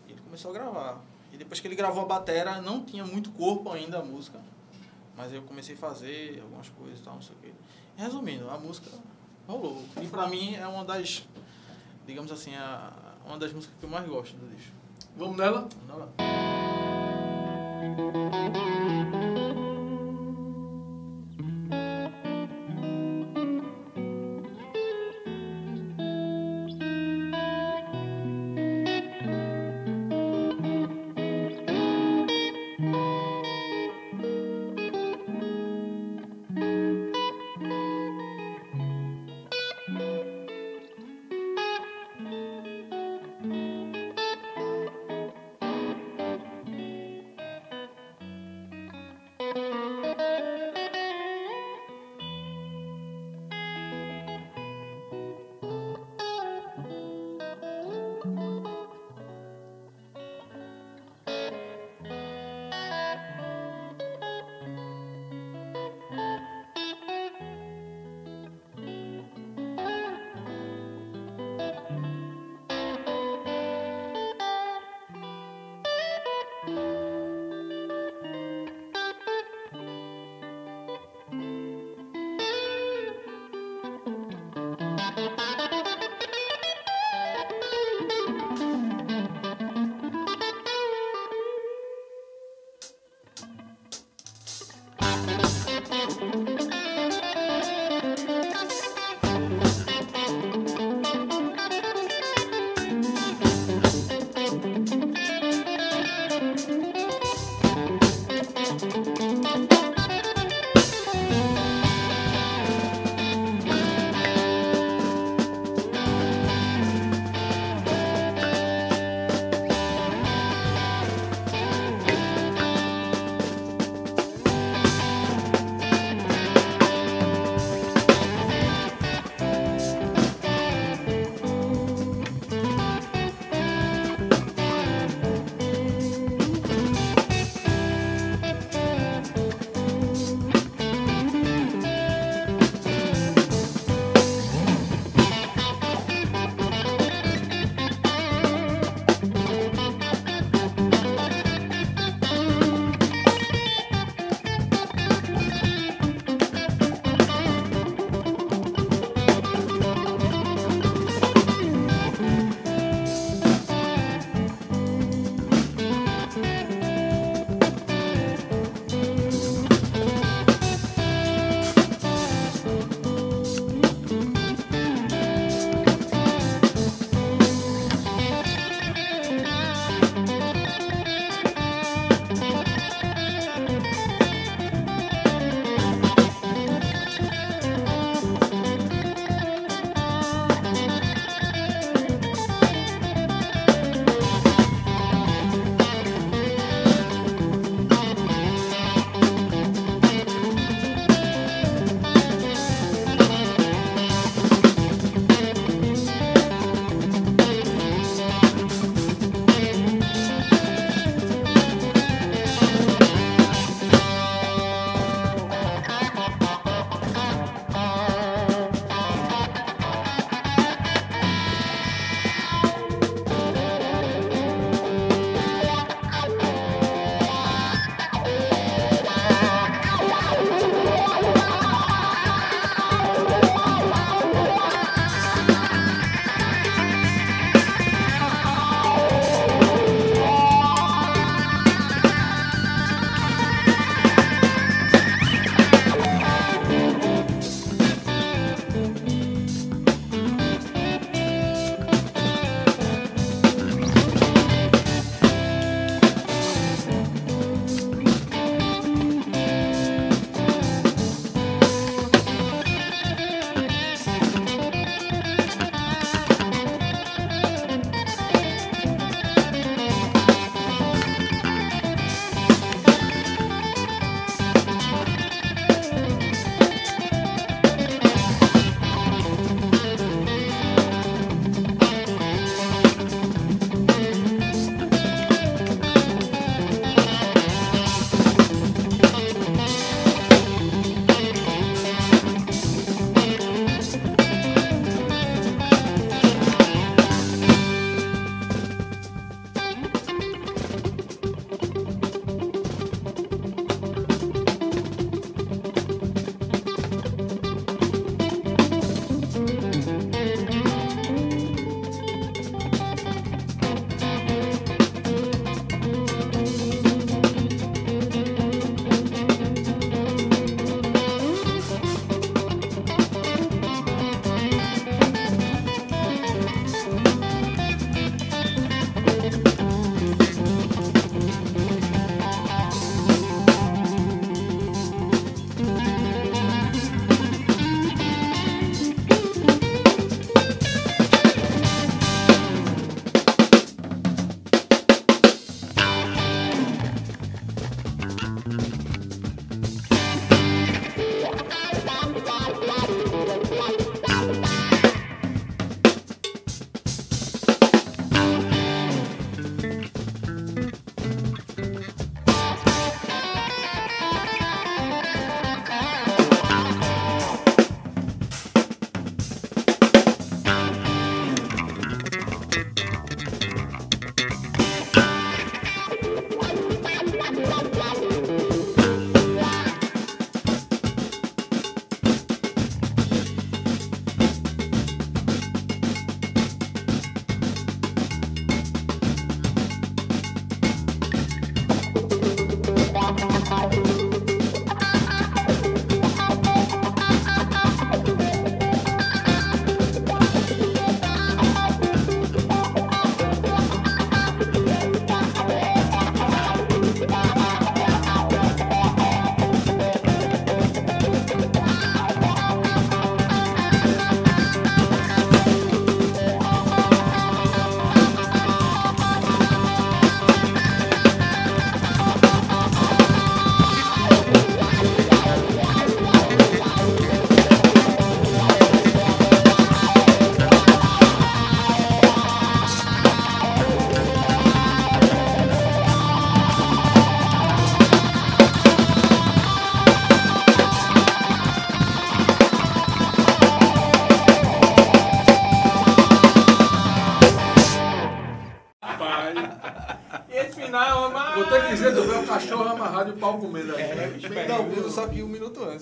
e ele começou a gravar. E depois que ele gravou a batera, não tinha muito corpo ainda a música, mas eu comecei a fazer algumas coisas e tal, não sei o quê. E, resumindo, a música rolou. E pra mim é uma das, digamos assim, a, uma das músicas que eu mais gosto do disco. vamos nela? Vamos lá.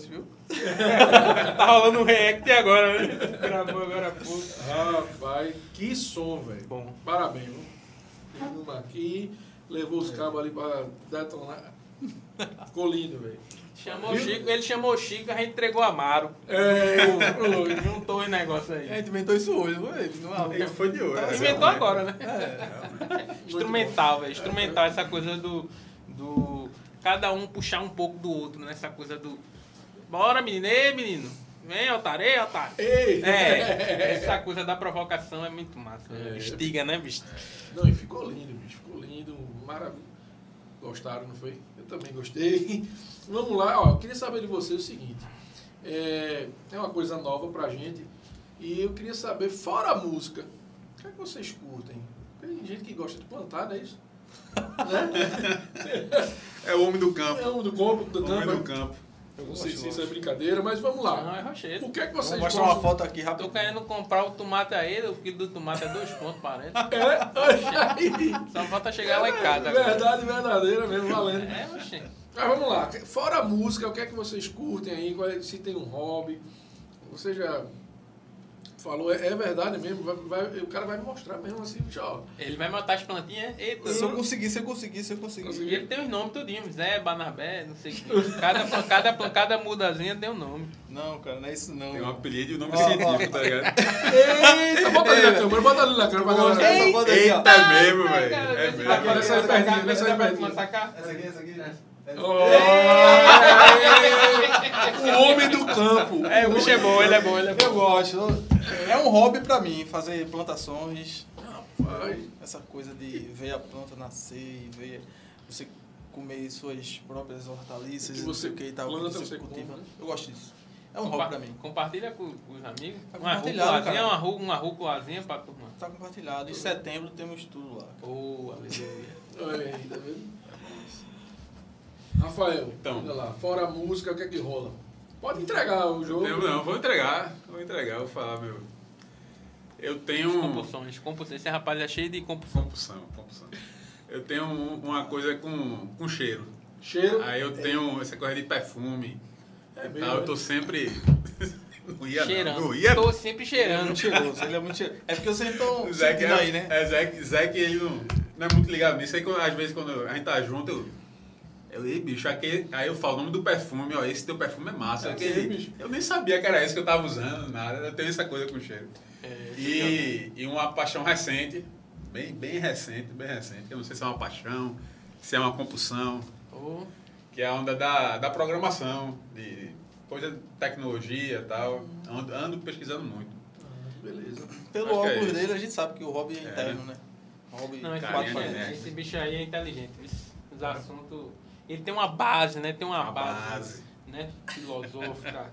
Viu? (laughs) Tá rolando um react agora, né? Gravou agora há pouco. Rapaz, que som, velho. Bom. Parabéns, viu? Tem uma aqui, levou os cabos ali pra detonar. Ficou lindo, velho. Chamou o Chico, ele chamou o Chico, a gente entregou a Amaro. É, (laughs) Juntou o negócio aí. A gente inventou isso hoje, não é? Não é Ele foi de hoje. Tá, Inventou agora, né? É. Instrumental, velho. Instrumental, essa coisa do, do. Cada um puxar um pouco do outro, né? Essa coisa do. Bora, menino, ei, menino. Vem, otário, ei, otário. Ei! É, essa coisa da provocação é muito massa. É. Estiga, né, bicho? Não, e ficou lindo, bicho. Ficou lindo, maravilhoso. Gostaram, não foi? Eu também gostei. (laughs) Vamos lá, ó. Eu queria saber de você o seguinte. É, é uma coisa nova pra gente. E eu queria saber, fora a música, o que é que vocês curtem? Tem gente que gosta de plantar, não é isso? né? (laughs) É o homem do campo. É um do campo, do O homem campo. do campo. Eu não sei se isso é brincadeira, mas vamos lá. Não, é rochedo. O que é que vocês mostrar uma foto aqui Tô rápido. querendo comprar o tomate aí, o quilo do tomate é dois pontos, parece. (laughs) É, Só falta chegar lá em casa agora. verdade verdadeira mesmo, valendo. É, oxê. Mas vamos lá, fora a música, o que é que vocês curtem aí? É- se tem um hobby? Você já falou, é, é verdade mesmo, vai, vai- o cara vai me mostrar mesmo assim, bicho, ó. Ele vai matar as plantinhas. Eita. Se eu conseguir, se eu conseguir, se eu conseguir. Consegui. E ele tem os nomes tudinho, Zé, Barnabé, não sei o que. Cada, (laughs) cada, cada mudazinha tem um nome. Não, cara, não é isso não. Tem um apelido e o nome Ó, ó. científico, tá ligado? Eita, bota ali na câmera, bota ali na câmera pra galera. Essa foto aqui, ó. Eita mesmo, velho. É mesmo. daqui, Aparece aí pertinho, aparece aí pertinho. Essa aqui, essa aqui. Oh, o homem do campo. É, o bicho é bom, ele é bom, ele é bom. Eu gosto. É um hobby pra mim, fazer plantações. Rapaz, Essa coisa de ver a planta nascer e ver você comer suas próprias hortaliças Que e não você sei o que e tal. planta, que você cultiva. come, né? Eu gosto disso. É um hobby pra mim. Compartilha com, com os amigos. Tá Uma compartilhado, rúculazinha, uma, rú, uma rúculazinha pra turma. Tá compartilhado. Em setembro temos tudo lá. Oh, aleluia. aí, tá vendo? Rafael, Então. olha lá, fora a música, o que é que rola? Pode entregar o jogo. Não, não, vou entregar. Vou entregar, vou falar, meu. Eu tenho. um Compulsões, compulsões. Esse rapaz é cheio de compulsão. Compulsão, compulsão. Eu tenho um- uma coisa com, com cheiro. Cheiro. Aí eu tenho essa coisa de perfume. É mesmo, tal, eu né? tô sempre. (laughs) Não ia, cheirando. não. Não ia. Tô sempre Ele é cheirando. muito cheiroso, ele é muito cheiroso. É porque vocês estão O Zé que é, aí, né? É, Zé, Zé que ele não, não é muito ligado nisso. Aí, quando- às vezes, quando a gente tá junto, eu. Eu, ei, bicho, aquele, aí eu falo o nome do perfume, ó, esse teu perfume é massa. É aquele- bicho. eu nem sabia que era esse que eu tava usando, nada. Eu tenho essa coisa com cheiro. É, E, e uma paixão recente, bem, bem recente, bem recente, que eu não sei se é uma paixão, se é uma compulsão, oh, que é a onda da, da programação, de coisa de tecnologia e tal. Ando, ando pesquisando muito. Ah, Beleza. Pelo Acho é óculos isso. dele, a gente sabe que o hobby é, É. interno, né? Hobby Não, esse, Carinha bicho, de é, esse bicho aí é inteligente. Os assuntos. Ele tem uma base, né? Tem uma, Uma base, base. Né? Filosófica.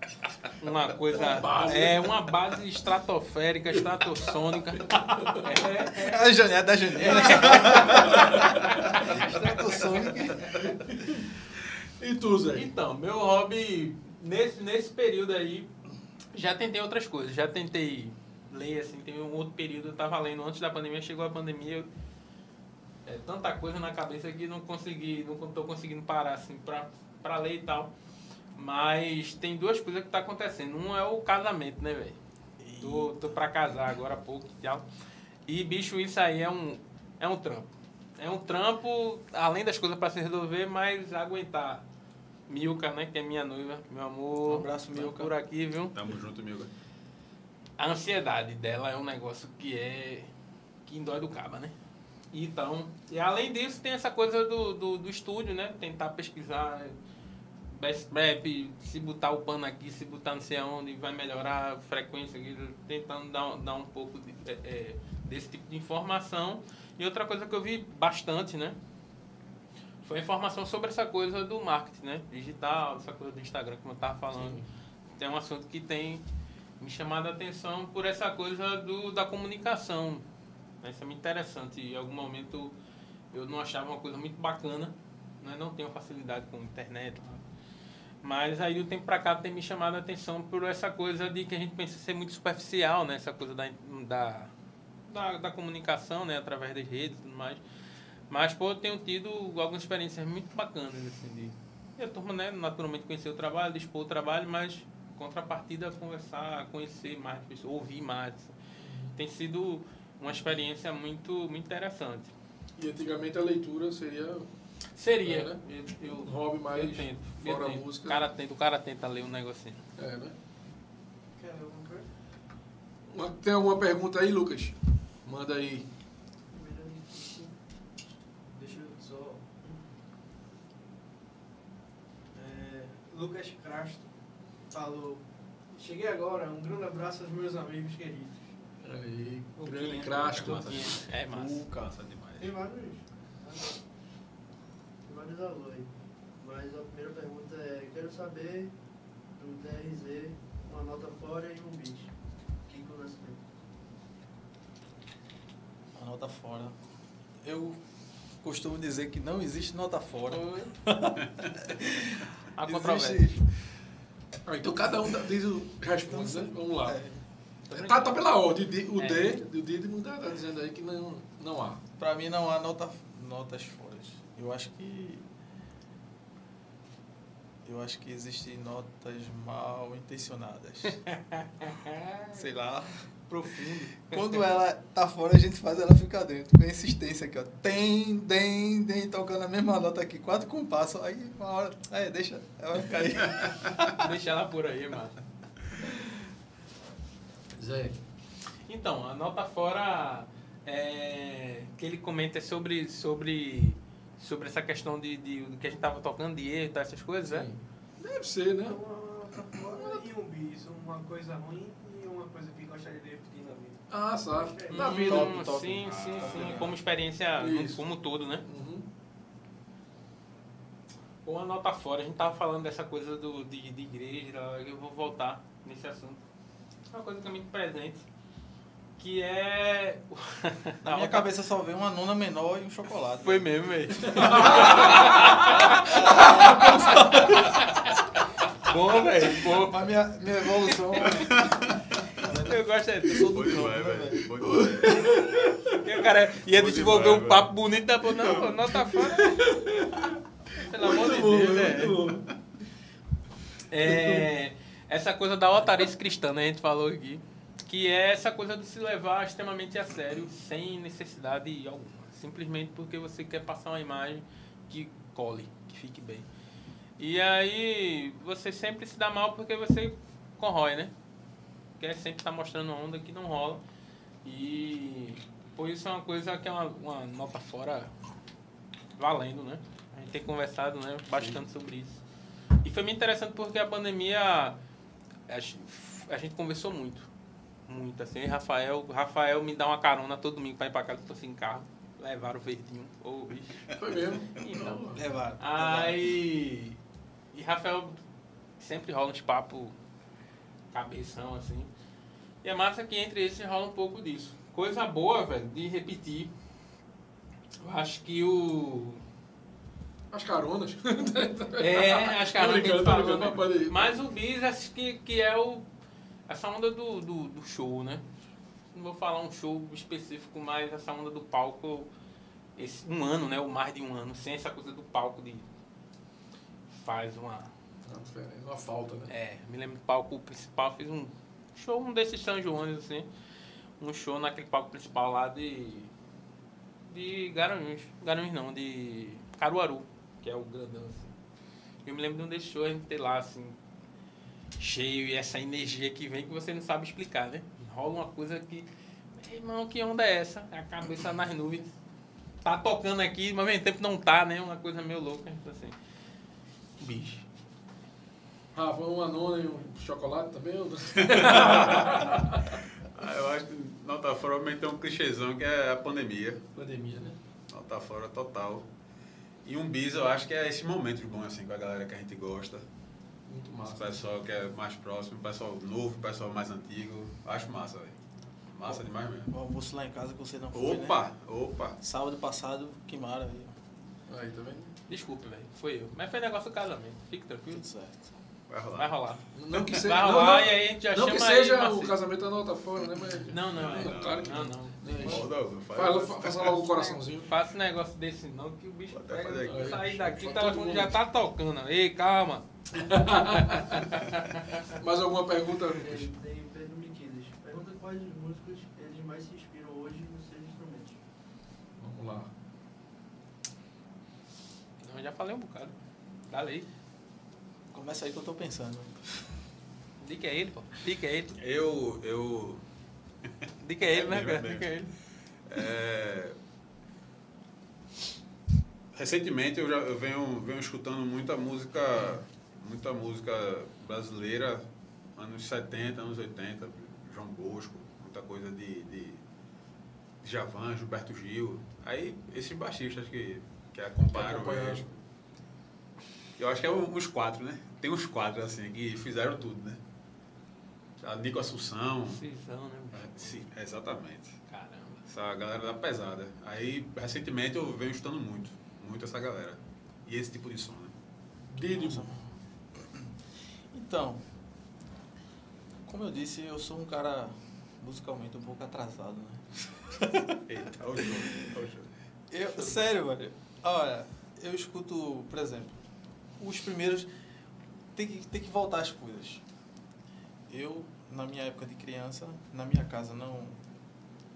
Uma coisa. Uma base. É uma base estratosférica, estratosônica. É, É a janela da janela. Stratosonic. E tu, Zé? Então, meu hobby, nesse, nesse período aí, já tentei outras coisas. Já tentei ler, assim, tem um outro período, eu tava lendo antes da pandemia, chegou a pandemia, eu, é, tanta coisa na cabeça que não consegui, não tô conseguindo parar, assim, pra, pra ler e tal. Mas tem duas coisas que tá acontecendo. Um é o casamento, né, velho? Tô, tô pra casar agora há pouco e tal. E, bicho, isso aí é um, é um trampo. É um trampo, além das coisas pra se resolver, mas aguentar. Milka, né, que é minha noiva, meu amor. Um abraço, Milka. Por aqui, viu? Tamo junto, amigo. A ansiedade dela é um negócio que é. que dói do caba, né? Então, e além disso, tem essa coisa do, do, do estúdio, né? Tentar pesquisar best prep, se botar o pano aqui, se botar não sei aonde, vai melhorar a frequência, tentando dar, um- dar um pouco de, é, é, desse tipo de informação. E outra coisa que eu vi bastante, né? Foi a informação sobre essa coisa do marketing, né? Digital, essa coisa do Instagram, como eu tava falando. Tem um assunto que tem me chamado a atenção por essa coisa do, da comunicação. Isso é muito interessante. Em algum momento eu não achava uma coisa muito bacana. Né? Não tenho facilidade com internet. Mas aí do tempo pra cá tem me chamado a atenção por essa coisa de que a gente pensa ser muito superficial, né? Essa coisa da, da, da, da comunicação, né? Através das redes e tudo mais. Mas, pô, eu tenho tido algumas experiências muito bacanas, assim, de E turma, né, naturalmente conheceu o trabalho, dispor o trabalho, mas contrapartida conversar, conhecer mais pessoas, ouvir mais. Tem sido uma experiência muito, muito interessante. E antigamente a leitura seria Seria, É, né? eu, eu, um hobby mais eu tento, eu fora a tento. música. O cara tenta, o cara tenta ler um negocinho. É, né? Quer ver alguma coisa? Uma- Tem alguma pergunta aí, Lucas? Manda aí. Deixa eu só. É, Lucas Crasto falou: Cheguei agora, um grande abraço aos meus amigos queridos. Aí, O grande Quinha, crasto. o Quinha. É massa. Uh, cansa demais. Tem vários. Tem vários alô aí. Mas a primeira pergunta é, quero saber do DRZ uma nota fora e um beat. Kiko Nascimento. A nota fora. Eu costumo dizer que não existe nota fora. (laughs) A Existe- controvérsia. Ah, então cada um diz o responde, né? Vamos lá. É, Tá, tá pela ordem. D- O É. D, do Didimo tá, tá dizendo aí que não, não há. pra mim não há nota, notas fora. Eu acho que. Eu acho que existem notas mal intencionadas. (laughs) Sei lá. Profundo. Quando ela tá fora, a gente faz ela ficar dentro. Com insistência aqui, ó. Tem, tem, tem, tocando a mesma nota aqui, quatro compassos. Aí uma hora. É, deixa. Ela vai ficar aí. (laughs) Deixa ela por aí, mano. Zé. Então, a nota fora é, que ele comenta é sobre, sobre, sobre essa questão de, de, do que a gente tava tocando, de erro, tá, essas coisas, é? Sim. Deve ser, né? Então, uma nota fora e um bis, uma coisa ruim e uma coisa que gostaria de repetir na vida. Ah, sabe. Na Hum, vida. top, top. Sim, sim, Ah, sim. é. Como experiência no- Isso. como um todo, né? Uhum. Ou a nota fora, a gente tava falando dessa coisa do, de, de igreja, eu vou voltar nesse assunto. É uma coisa que é muito presente, que é... Na minha cabeça só vem uma nona menor e um chocolate. Foi mesmo, velho. (laughs) Bom, velho, bom. Mas minha, minha evolução. Eu gosto é Eu disso. sou do campo, né, velho. Porque o cara ia desenvolver demais, um papo bonito da pô, não, pô, nota fora. Pelo amor de Muito bom, Deus, né? muito bom. É, essa coisa da otarice cristã, né? A gente falou aqui. Que é essa coisa de se levar extremamente a sério, sem necessidade alguma. Simplesmente porque você quer passar uma imagem que cole, que fique bem. E aí você sempre se dá mal porque você corrói, né? Quer sempre estar mostrando onda que não rola. E por isso é uma coisa que é uma, uma nota fora valendo, né? A gente tem conversado né, bastante sobre isso. E foi muito interessante porque a pandemia a gente, a gente conversou muito. Muito assim. Rafael, Rafael me dá uma carona todo domingo pra ir pra casa, eu tô sem carro. Levaram o verdinho. Bicho. Foi mesmo. Então. Levaram. Aí. E Rafael sempre rola uns papos cabeção assim. E é massa que entre esses rola um pouco disso. Coisa boa, velho, de repetir. Eu acho que o. As caronas. (laughs) É, acho que a Tô falou, né? mas o bis, acho que, que é o. Essa onda do, do, do show, né? Não vou falar um show específico, mas essa onda do palco. Esse, um ano, né? Ou mais de um ano, sem essa coisa do palco de. Faz uma. Uma falta, né? É, me lembro do palco principal, fiz um show, um desses São Joões, assim. Um show naquele palco principal lá de. De Garanhuns. Garanhuns não, de Caruaru, que é o grandão, assim. Eu me lembro de um desses shows, a gente ter lá, assim, cheio e essa energia que vem que você não sabe explicar, né? Rola uma coisa que. Meu irmão, que onda é essa? A cabeça nas nuvens. Tá tocando aqui, mas ao mesmo tempo não tá, né? Uma coisa meio louca, assim. Bicho. Rafa, uma nona e um chocolate também? ou não? (laughs) Ah, eu acho que nota fora também tem um clichêzão que é a pandemia. Pandemia, né? Nota fora total. E um bis eu acho que é esses momentos bons assim com a galera que a gente gosta. Muito O massa. pessoal que é mais próximo, o pessoal novo, o pessoal mais antigo. Acho massa, velho. Massa demais mesmo. O almoço lá em casa que você não foi, né? Opa, opa. Sábado passado, que maravilha. Aí, tá vendo? Desculpe, velho. Foi eu. Mas foi negócio do casamento. Fique tranquilo. Tudo certo. Vai rolar. Vai rolar. Não que seja. Vai não, rolar não, e aí a gente já não chama que seja aí, o casamento da nota fora, né? Mas... Não, não, é. Não, claro que não. não. Fala, fa- faça logo o coraçãozinho. Faça um negócio desse não, que o bicho pega, sair daqui, o Pra todo telefone mundo. já tá tocando. Ei, calma. (laughs) Mais alguma pergunta? Tem, tem Pedro Miquiles. Pergunta quais músicos eles mais se inspiram hoje nos seus instrumentos. Vamos lá. Não, eu já falei um bocado. Dá aí. Começa aí que eu tô pensando. Dica é ele, pô. Dica é ele. Eu, eu Dica é ele, né, cara? Dica é ele. É, Recentemente eu já eu venho, venho escutando muita música, muita música brasileira, anos 70, anos 80, João Bosco, muita coisa de, de Javan, Gilberto Gil. Aí esses baixistas que, que acompanharam eles. Eu acho que é uns quatro, né? Tem uns quatro assim que fizeram tudo, né? A Nico Assunção. Cisão, né? é, Sim, exatamente. Caramba. Essa galera da pesada. Aí, recentemente, eu venho estudando muito. Muito essa galera. E esse tipo de som, né? Dídimo. Então, como eu disse, eu sou um cara musicalmente um pouco atrasado, né? (laughs) Eita, o olha o show. Eu, sério, velho. Olha, eu escuto, por exemplo, os primeiros. Tem que, tem que voltar as coisas. Eu, na minha época de criança, na minha casa não.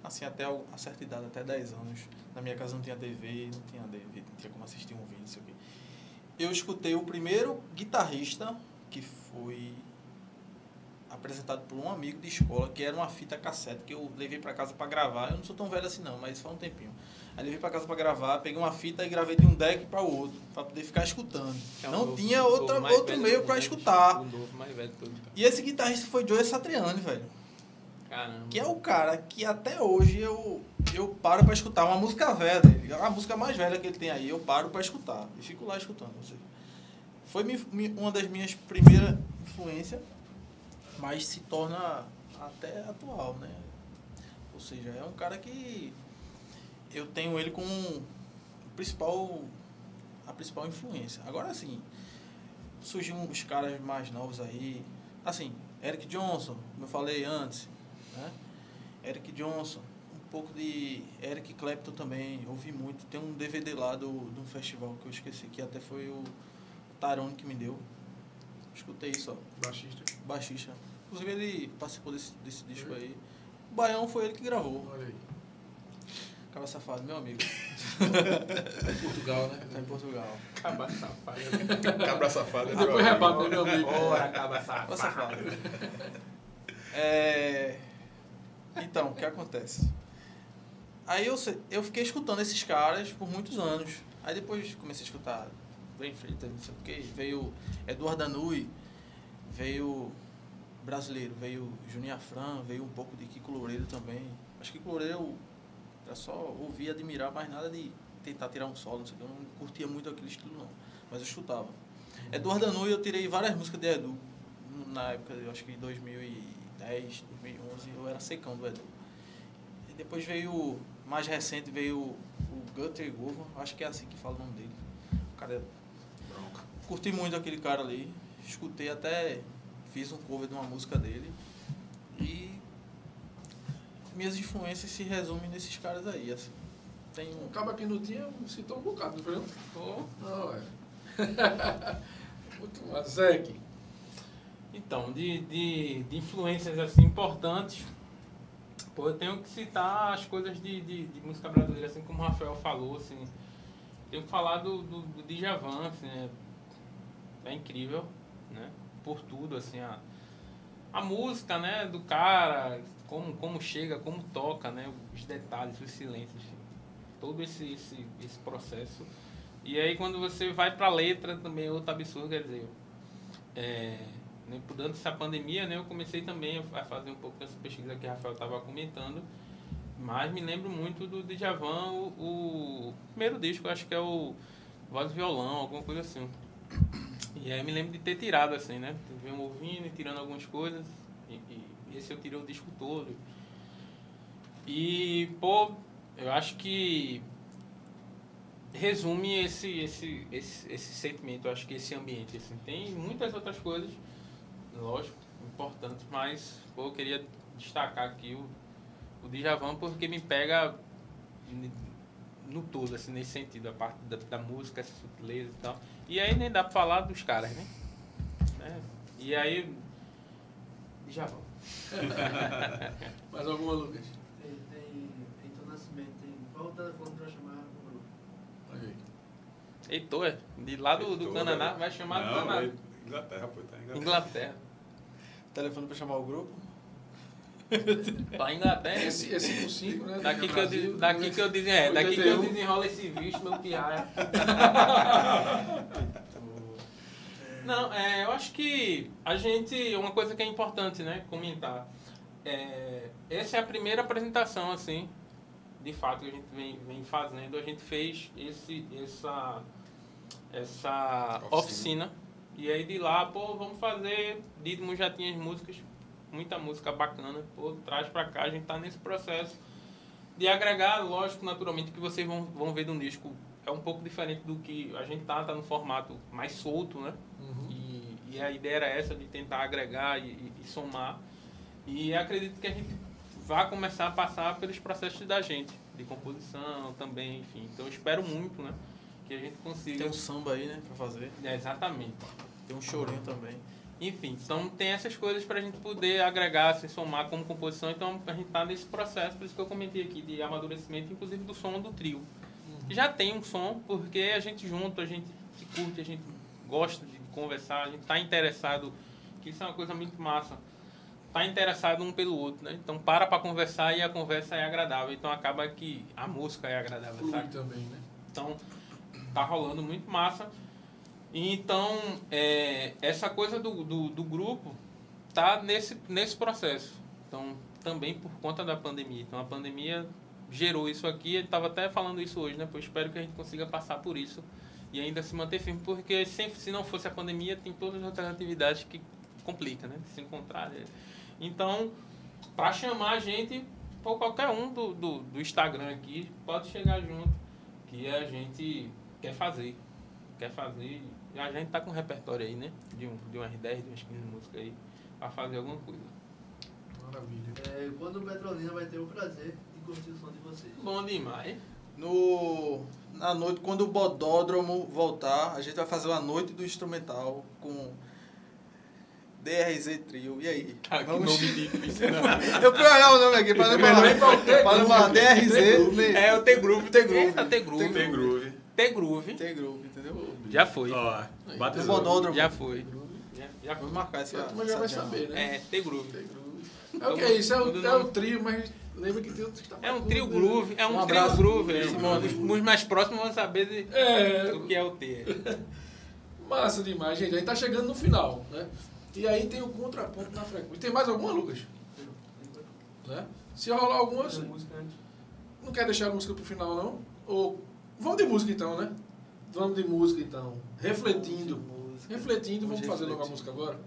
Assim, até a certa idade, até 10 anos, na minha casa não tinha TV, não tinha DVD, não tinha como assistir um vídeo, não sei o quê. Eu escutei o primeiro guitarrista que foi apresentado por um amigo de escola, que era uma fita cassete que eu levei para casa para gravar. Eu não sou tão velho assim não, mas faz um tempinho. Aí levei para casa para gravar, peguei uma fita e gravei de um deck para o outro, para poder ficar escutando. É não novo- tinha outra, outro meio para escutar. O novo mais velho de todos. E esse guitarrista foi Joe Satriani, velho. Caramba. Que é o cara que até hoje eu, eu paro pra escutar uma música velha dele. A música mais velha que ele tem aí, eu paro pra escutar. E fico lá escutando. Ou seja, foi uma das minhas primeiras influências, mas se torna até atual, né? Ou seja, é um cara que eu tenho ele como principal, a principal influência. Agora sim, surgiram uns caras mais novos aí, assim, Eric Johnson, como eu falei antes, né? Eric Johnson, um pouco de Eric Clapton também, ouvi muito. Tem um DVD lá do, de um festival que eu esqueci, que até foi o Tarone que me deu. Escutei isso, ó, Baixista. Baixista. Inclusive ele participou desse, desse disco aí. O Baião foi ele que gravou. Olha aí. Cara safado, meu amigo. (laughs) Portugal, né? Tá em Portugal. Acaba safado. Cabra safada. meu Depois rebate, né, meu amigo? Bora, acaba Tá safado. safado. (laughs) É... Então, o que acontece? Aí eu, eu fiquei escutando esses caras por muitos anos. Aí depois comecei a escutar Brain Freitas, não sei o que. Veio Eduardo Danui, veio brasileiro, veio Juninho Afran, veio um pouco de Kiko Loureiro também. Acho que Kiko Loureiro eu era só ouvir, admirar, mas nada de tentar tirar um solo, não sei o que. Eu não curtia muito aquele estilo não, mas eu escutava. Eduardo Danui eu tirei várias músicas de Edu. Na época, eu acho que em 2010, 2011, eu era secão do Edu. E depois veio, mais recente, veio o Gutter Govan, acho que é assim que fala o nome dele. O cara Bronca. Curti muito aquele cara ali. Escutei até. Fiz um cover de uma música dele. E. Minhas influências se resumem nesses caras aí, assim. Tem um. Acaba que não tinha, citou um bocado, não foi não? Não, é. Muito massa. Zeke. Então, de, de, de influências assim importantes, pô, eu tenho que citar as coisas de, de, de música brasileira, assim como o Rafael falou, assim. Tenho que falar do, do, do Djavan, assim, é, é incrível? Por tudo, assim, a, a música, né, do cara, como, como chega, como toca, né? Os detalhes, os silêncios, todo esse, esse, esse processo. E aí quando você vai pra letra também é outro absurdo, quer dizer, é, né, durante a pandemia, né, eu comecei também a fazer um pouco dessa pesquisa que o Rafael estava comentando, mas me lembro muito do Djavan, o, o primeiro disco, acho que é o Voz e Violão, alguma coisa assim. E aí me lembro de ter tirado assim, né, venho ouvindo e tirando algumas coisas, e, e esse eu tirei o disco todo. E, pô, eu acho que resume esse, esse, esse, esse sentimento, eu acho que esse ambiente. Assim. Tem muitas outras coisas, lógico, importantes, mas pô, eu queria destacar aqui o, o Djavan porque me pega no todo, assim, nesse sentido, a parte da, da música, essa sutileza e tal. E aí nem dá pra falar dos caras, né? Né? E aí, Djavan. (laughs) Mais alguma, Lucas? Tem, Nascimento, tem qual o telefone pra chamar o grupo? Aí. Heitor, é, de lá do, do Canadá, é. vai chamar do Não, Canadá. é Inglaterra, pô, tá em Inglaterra. Inglaterra. Telefone pra chamar o grupo? Lá em Inglaterra. Esse, esse com 5, né? Daqui que, eu, Brasil, de- daqui que eu desenho, é, daqui que eu 81. desenrolo esse bicho, meu piar. (laughs) Não, é, eu acho que a gente, uma coisa que é importante, né, comentar, é, essa é a primeira apresentação, assim, de fato, que a gente vem, vem fazendo. A gente fez esse, essa, essa Oficina. oficina. E aí de lá, pô, vamos fazer. Didmo já tinha as músicas, muita música bacana, pô, traz pra cá, a gente tá nesse processo de agregar, lógico, naturalmente, que vocês vão, vão ver de um disco é um pouco diferente do que a gente tá, tá no formato mais solto, né? Uhum. E, e a ideia era essa de tentar agregar e, e- e somar. E acredito que a gente vai começar a passar pelos processos da gente, de composição também, enfim. Então eu espero muito, né? Que a gente consiga. Tem um samba aí, né, pra fazer. É, exatamente. Tem um chorinho também. Enfim, então tem essas coisas para a gente poder agregar, se somar como composição. Então a gente está nesse processo, por isso que eu comentei aqui, de amadurecimento, inclusive do som do trio. Já tem um som, porque a gente junto, a gente se curte, a gente gosta de conversar, a gente está interessado, que isso é uma coisa muito massa. Está interessado um pelo outro, né? Então para para conversar e a conversa é agradável. Então acaba que a música é agradável, Flui sabe? também, né? Então, tá rolando muito massa. Então, é, essa coisa do, do, do grupo tá nesse, nesse processo. Então, também por conta da pandemia. Então, a pandemia gerou isso aqui. Ele estava até falando isso hoje, né? Pô, espero que a gente consiga passar por isso e ainda se manter firme, porque sempre, se não fosse a pandemia, tem todas as outras atividades que complicam, né? Se encontrar. né? Então, para chamar a gente, pô, qualquer um do, do, do Instagram aqui pode chegar junto, que a gente quer fazer. Quer fazer. A gente tá com um repertório aí, né? De, um, de umas 10, de umas 15 músicas aí, para fazer alguma coisa. Maravilha. É, quando o Petrolina vai ter o prazer de curtir o som de vocês? Bom demais. No, na noite, quando o Bodódromo voltar, a gente vai fazer uma noite do instrumental com DRZ Trio. E aí? Ah, que Vamos- nome difícil, né? (laughs) Eu fui olhar o nome aqui para não falar. Para não falar DRZ. É o T-Groove. T-Groove. T-Groove. Tem groove. T-Groove. Tem? Já foi. Ó, batizou. Bodódromo. Já foi. Já, já foi. Vamos marcar essa. Já vai saber, né? É, T-Groove. É o que é isso? É o, é o trio, mas lembra que tem outros que tá É um trio groove, é um, Um trio groove. Os, os mais próximos vão saber de, É, do que é o T. (laughs) massa demais, gente. A gente tá chegando no final, né? E aí tem o contraponto na frequência. Tem mais alguma, Lucas? Né? Se rolar alguma, não quer deixar a música pro final, não? Ou vamos de música então, né? Vamos de música então. Refletindo. Refletindo, vamos fazer logo a música agora?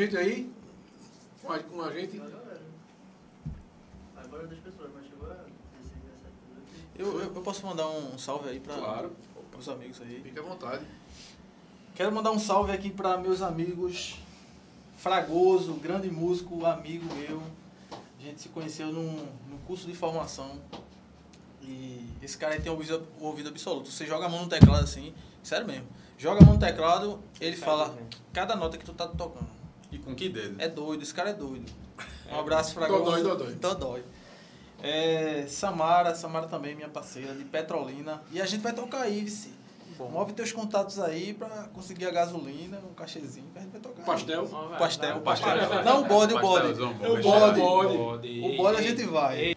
Gente aí? Com a, com a gente? Agora das pessoas, mas chegou a 16, 17, 18. Eu, eu, eu posso mandar um salve aí para Claro. os amigos aí. Fique à vontade. Quero mandar um salve aqui para meus amigos Fragoso, grande músico, amigo meu. A gente se conheceu num, num curso de formação. E esse cara aí tem o ouvido, o ouvido absoluto. Você joga a mão no teclado assim, sério mesmo. Joga a mão no teclado, ele fala cada nota que tu tá tocando. E com que dedo? É doido, esse cara é doido. (laughs) Um abraço, Fragoso. Dodói, dodói. Dodói. É, Samara, Samara também, minha parceira, de Petrolina. E a gente vai tocar aí, vice. Move teus contatos aí pra conseguir a gasolina, um cachezinho, que a gente vai tocar. O pastel. O pastel, o pastel. pastel. Não, o bode, o bode. O bode. O bode a gente vai.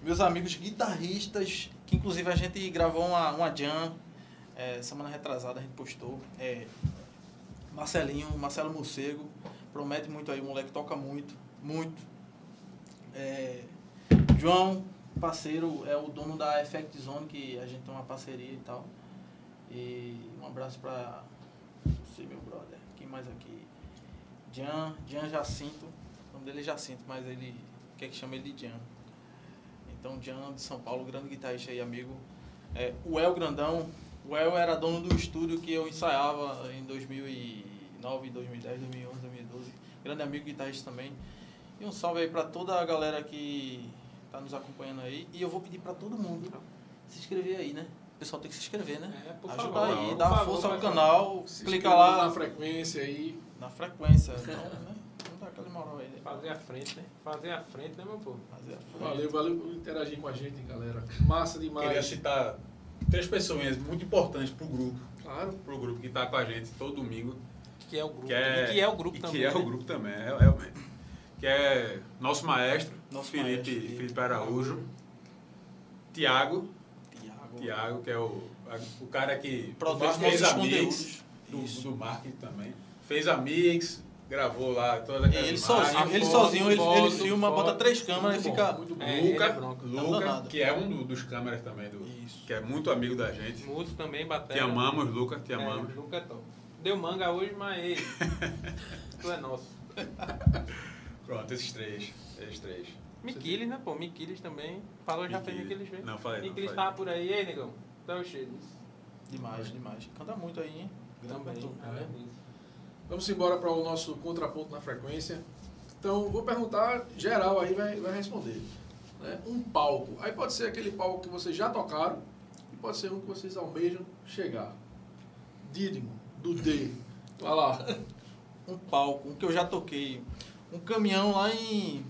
Meus amigos guitarristas, que inclusive a gente gravou uma, uma jam, é, semana retrasada a gente postou. É, Marcelinho, Marcelo Morcego, promete muito aí, o moleque toca muito, muito. É, João, parceiro, é o dono da Effect Zone, que a gente tem uma parceria e tal. E um abraço pra você, meu brother. Quem mais aqui? Jean, Jean Jacinto. O nome dele é Jacinto, mas ele quer que chame ele de Jean. Então, Jean de São Paulo, grande guitarrista aí, amigo. É, o El Grandão. O El era dono do estúdio que eu ensaiava em 2009, 2010, 2011, 2012. Grande amigo guitarrista também. E um salve aí pra toda a galera que tá nos acompanhando aí. E eu vou pedir pra todo mundo se inscrever aí, né? O pessoal tem que se inscrever, né? É, por Ajuda favor, aí, dá favor, força ao canal, Se clica lá na frequência aí. na frequência. Então, (laughs) né? Vamos dar aquela moral aí, né? Fazer a frente, né? Fazer a frente, né, meu povo? Fazer a frente. Valeu, valeu por interagir com a gente, galera. Massa Queria demais. citar três pessoas muito importantes pro grupo. Claro. Pro grupo que tá com a gente todo domingo. Que é o grupo. Que é, e que é o grupo e também. Que é né? o grupo também, é, realmente. Que é nosso maestro, Nosso Felipe, maestro, Felipe. Araújo. Tiago, Tiago. Que é o, a- o cara que Produz fez a mix do, Isso. do marketing também. Fez a mix, gravou lá todas E aquelas ele sozinho, ele foto, sozinho, ele, ele foto, filma, foto. bota três câmeras e Muito fica. muito bom. É, ele Luca, é Luca danado. que é um do- dos câmeras também, do, Isso. que é muito amigo da gente. Músico também, Te batera. amamos, Luca, te É, amamos. nunca é top. Deu manga hoje, mas (laughs) tu é nosso. Pronto, esses três. Esses três. Miquiles, né, pô? Miquiles também. Falou já fez Miquiles. Velho. Não, falei Miquiles tava por aí, ei, negão. Então cheio. Demais, demais. Canta muito aí, hein? Também. além disso. Vamos embora para o nosso contraponto na frequência. Então, vou perguntar, geral aí vai, vai responder. né? Um palco. Aí pode ser aquele palco que vocês já tocaram e pode ser um que vocês almejam chegar. Dídimo, do D. Vai lá. Um palco, um que eu já toquei. Um caminhão lá em.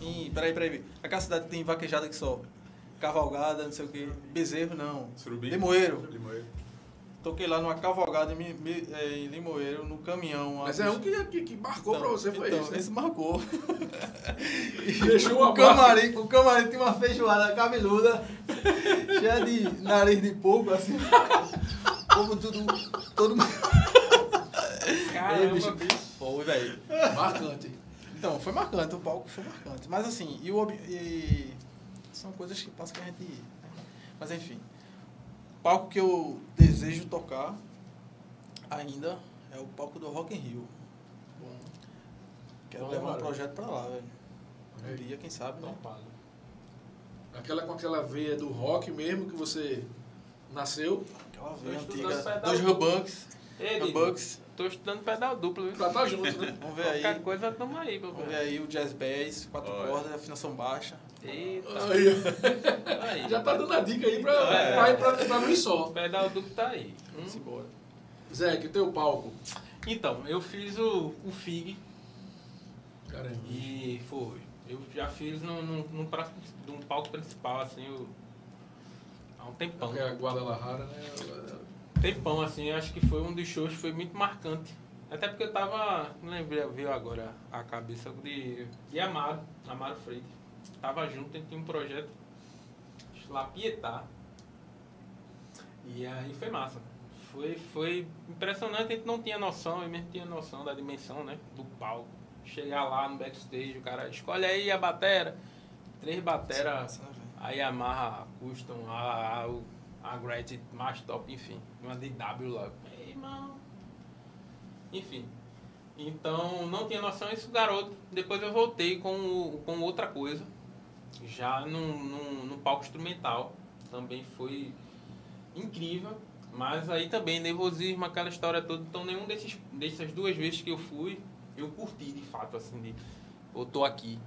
em peraí, peraí. Aquela cidade que tem vaquejada que só. Cavalgada, não sei o que. Bezerro, não. Surubim? Limoeiro. Limoeiro. Toquei lá numa cavalgada em, eh, em Limoeiro, no caminhão. Mas é um que, que, que marcou Então, para você, foi então, esse. né? Esse marcou. (laughs) Deixou uma o camarim, o camarim tinha uma feijoada cabeluda, (laughs) cheia de nariz de porco, assim. Como tudo. Todo mundo. Caramba, bicho. bicho. Foi, velho. Marcante. Então, foi marcante, o palco foi marcante. Mas assim, e o e são coisas que passam que a gente. né? Mas enfim. O palco que eu desejo tocar ainda é o palco do Rock in Rio. Quero Bom, levar um projeto pra lá, velho. Um É. dia, quem sabe, né? Topado. Aquela com aquela veia do rock mesmo que você nasceu Aquela veia antiga. Dois Didi, Rubucks. tô estudando pedal duplo, viu? pra estar junto, né? Vamos ver aí. Qualquer coisa, tamo aí, Vamos ver aí o jazz bass, quatro Olha. cordas, afinação baixa. Eita. Aí. Aí. já tá dando a dica aí pra, É. pra pra, pra não ir só. O pedal duplo tá aí. Hum? Vamos embora. Zé, que teu palco. Então, eu fiz o, o FIG Caramba. e foi. Eu já fiz num, num, num, pra- num palco principal, assim, eu, há um tempão. Porque a Guadalajara, né? Tempão, assim, acho que foi um dos shows que foi muito marcante. Até porque eu tava, não lembrei, veio agora a cabeça de, de Amaro, Amaro Freitas. Tava junto, a gente tinha um projeto lá Pietá. E aí foi massa. Foi, foi impressionante, a gente não tinha noção, eu mesmo tinha noção da dimensão, né, do palco. Chegar lá no backstage, o cara, escolhe aí a batera. Três né, velho? a Yamaha Custom, a, a, a Gretchen mais top, enfim. Uma DW lá. Ei, irmão. Enfim. Então, não tinha noção isso, garoto. Depois eu voltei com, com outra coisa, já num, num, num palco instrumental. Também foi incrível, mas aí também nervosismo, aquela história toda. Então, nenhum desses, dessas duas vezes que eu fui, eu curti de fato, assim, de eu tô aqui.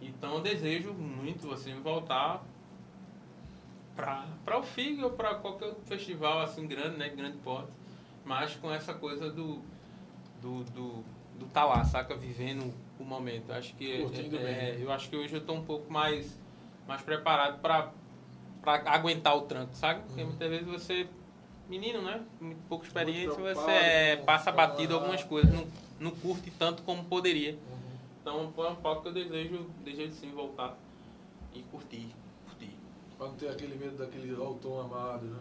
Então, desejo muito, assim, voltar para o FIG ou para qualquer festival assim grande, né, grande porte, mas com essa coisa do do, do, do tá lá, saca, vivendo o momento. Acho que Curtindo é, bem. eu acho que hoje eu tô um pouco mais mais preparado para para aguentar o tranco, sabe? Uhum. Porque muitas vezes você menino, né, muito pouca experiência, preocupado você é, com- passa batido a- algumas coisas, não, não curte tanto como poderia. Uhum. Então, é um palco que eu desejo, desejo sim voltar e curtir, curtir. Pra não ter aquele medo daquele ó, o tom amado, né?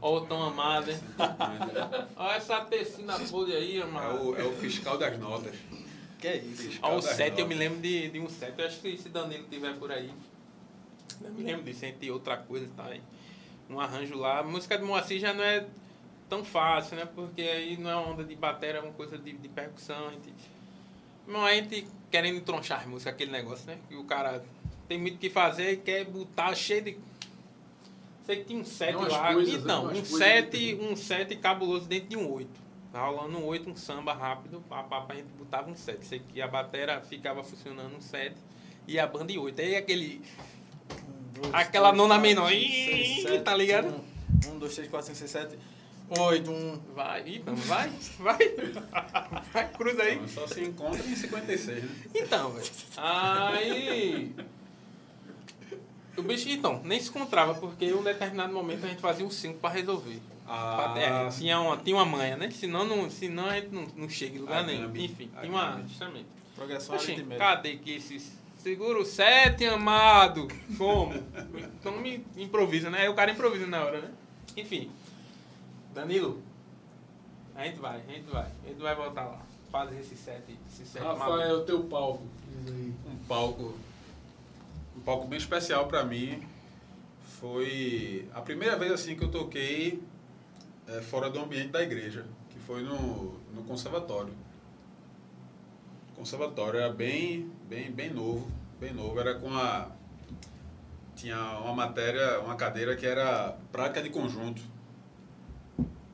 Ó o Tom Amado, hein? É Olha (laughs) essa tecina podre aí, mano. o, é o fiscal das notas. Que é isso? Ó o das 7, eu me lembro de, de um 7. Eu acho que se Danilo tiver por aí. Eu me lembro disso, entre outra coisa, tá aí. Um arranjo lá. A música de Moacir já não é tão fácil, né? Porque aí não é uma onda de bateria, é uma coisa de, de percussão. A gente, não, a gente querendo tronchar as músicas, aquele negócio, né? Que o cara tem muito o que fazer e quer botar cheio de. Sei que tinha um 7 umas lá. coisas, então, um coisas 7 que- um sete cabuloso dentro de um 8. Tá rolando um 8, um samba rápido, pá, pá, pá, a gente botava um 7. Sei que a bateria ficava funcionando um 7 e a banda em 8. Aí aquele. Um, dois, Aquela três, nona menor, seis, sete, tá ligado? Um, um, dois, três, quatro, cinco, seis, sete, oito, um. Vai, então, vai, vai. (laughs) Vai, cruza aí. Então, só se encontra em 56, né? Então, velho. Aí. O bicho, então, nem se encontrava, porque em um determinado momento a gente fazia um 5 pra resolver. Ah, É, tinha, uma, tinha uma manha, né? Senão, não, senão a gente não, não chega em lugar nenhum. Enfim, tinha uma. Justamente. Progressão Oxi, cadê que esses. Segura o 7, amado! Como? Então me improvisa, né? Aí o cara improvisa na hora, né? Enfim. Danilo, a gente vai, a gente vai. A gente vai voltar lá. Fazer esse set, esse set maluco. Rafael, teu palco. Um palco um palco bem especial para mim foi a primeira vez assim que eu toquei eh, fora do ambiente da igreja que foi no, no conservatório o conservatório era bem bem bem novo bem novo era com a tinha uma matéria uma cadeira que era prática de conjunto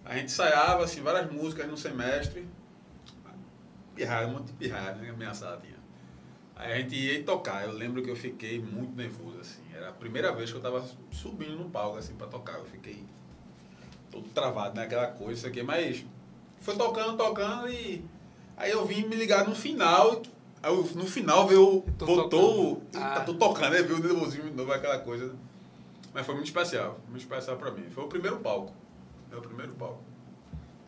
a gente ensaiava assim várias músicas no semestre pirraia, um monte de pirraia, né? Aí a gente ia tocar. Eu lembro que eu fiquei muito nervoso, assim. Era a primeira vez que eu tava subindo no palco, assim, pra tocar. Eu fiquei todo travado naquela coisa, isso aqui. Mas foi tocando, tocando e... Aí eu vim me ligar no final. Aí eu- no final veio... Tô Voltou... Ah. tô tocando, né? Viu o nervosinho de novo, aquela coisa. Mas foi muito especial. Muito especial pra mim. Foi o primeiro palco. Foi o primeiro palco.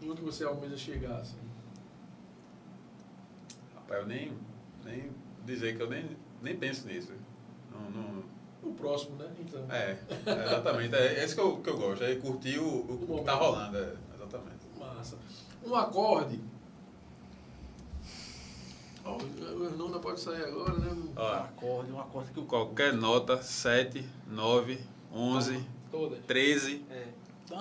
E onde você almeja chegar, assim? Rapaz, eu nem... Nem dizer que eu nem, nem penso nisso. Não... não O próximo, né? Então. É, é, exatamente. É esse que eu, que eu gosto, é curtir o, o, o que tá rolando. É, exatamente. Massa. Um acorde. Ó, o não pode sair agora, né? Um Ó, acorde, um acorde que o qualquer nota, 7, 9, 11, Todas. 13, É.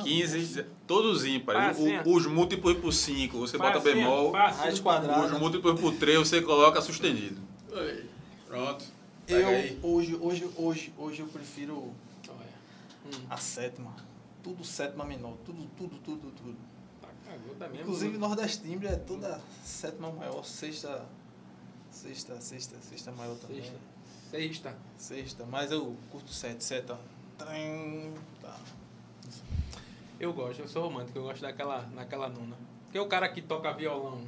15, todos ímpares. Faz assim, O- os múltiplos por 5, você bota Faz assim, bemol. faz assim. raiz quadrada. Os múltiplos por 3, você coloca sustenido. Aí. Pronto. Pega aí. Eu, hoje, hoje, hoje, hoje eu prefiro Olha. Hum, a sétima. Tudo sétima menor. Tudo, tudo, tudo, tudo. tá mesma. Inclusive Nordeste Timbre é toda sétima maior, sexta. Sexta, sexta, sexta maior também. Sexta. Sexta. Sexta, mas eu curto sete, seta. Tá. Eu gosto, eu sou romântico, eu gosto daquela, daquela nona. Porque o cara que toca violão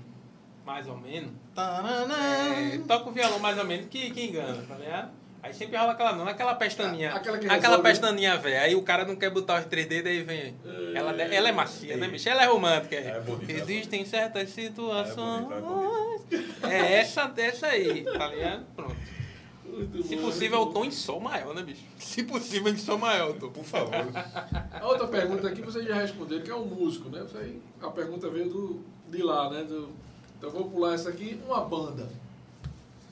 mais ou menos, Taranã. é, toca o violão mais ou menos que, que engana, tá ligado? Aí sempre rola aquela nona, aquela pestaninha. Aquela que aquela resolve, né? pestaninha velha. Aí o cara não quer botar os 3D, daí vem. Ela, ela é macia, né, bicho? Ela é romântica. É bonita, é Existem certas situações. bonita, é É essa, essa aí, tá ligado? Pronto. Muito Se bom, possível, muito o tom em sol maior, né, bicho? Se possível, em sol maior, tom. Por favor. A outra pergunta aqui você já respondeu, que é um músico, né? Isso aí, a pergunta veio do, de lá, né? Do, então eu vou pular essa aqui. Uma banda.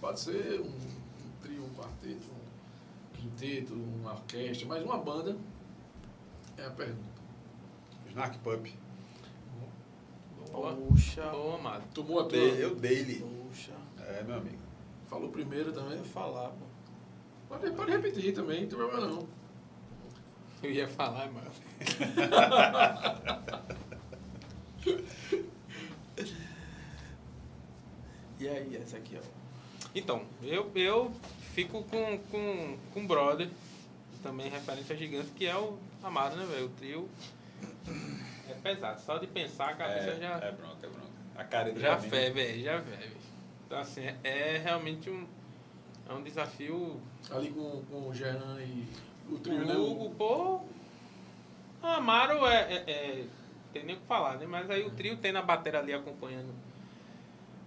Pode ser um, um trio, um quarteto, um quinteto, uma orquestra, mas uma banda é a pergunta. Snark Pup. Poxa. Ô, amado. Tomou a tua. Dei- Eu dei-lhe. Poxa. É, meu amigo. Falou primeiro Eu também. ia falar, pô. Pode, pode repetir também, não tem problema não. Eu ia falar, mano. (laughs) (laughs) E aí, essa aqui, ó. Então, eu, eu fico com, com, com um brother, também referência gigante, que é o Amado, né, velho? O trio é pesado. Só de pensar a cabeça É, já, é bronca, é bronca. A cara já ferve, velho, já ferve. Então, assim, é, é realmente um, é um desafio. Ali com, com o Jean e o trio, né? O Hugo, pô. O Amaro é, é, é- Tem nem o que falar, né? Mas aí o trio tem na bateria ali acompanhando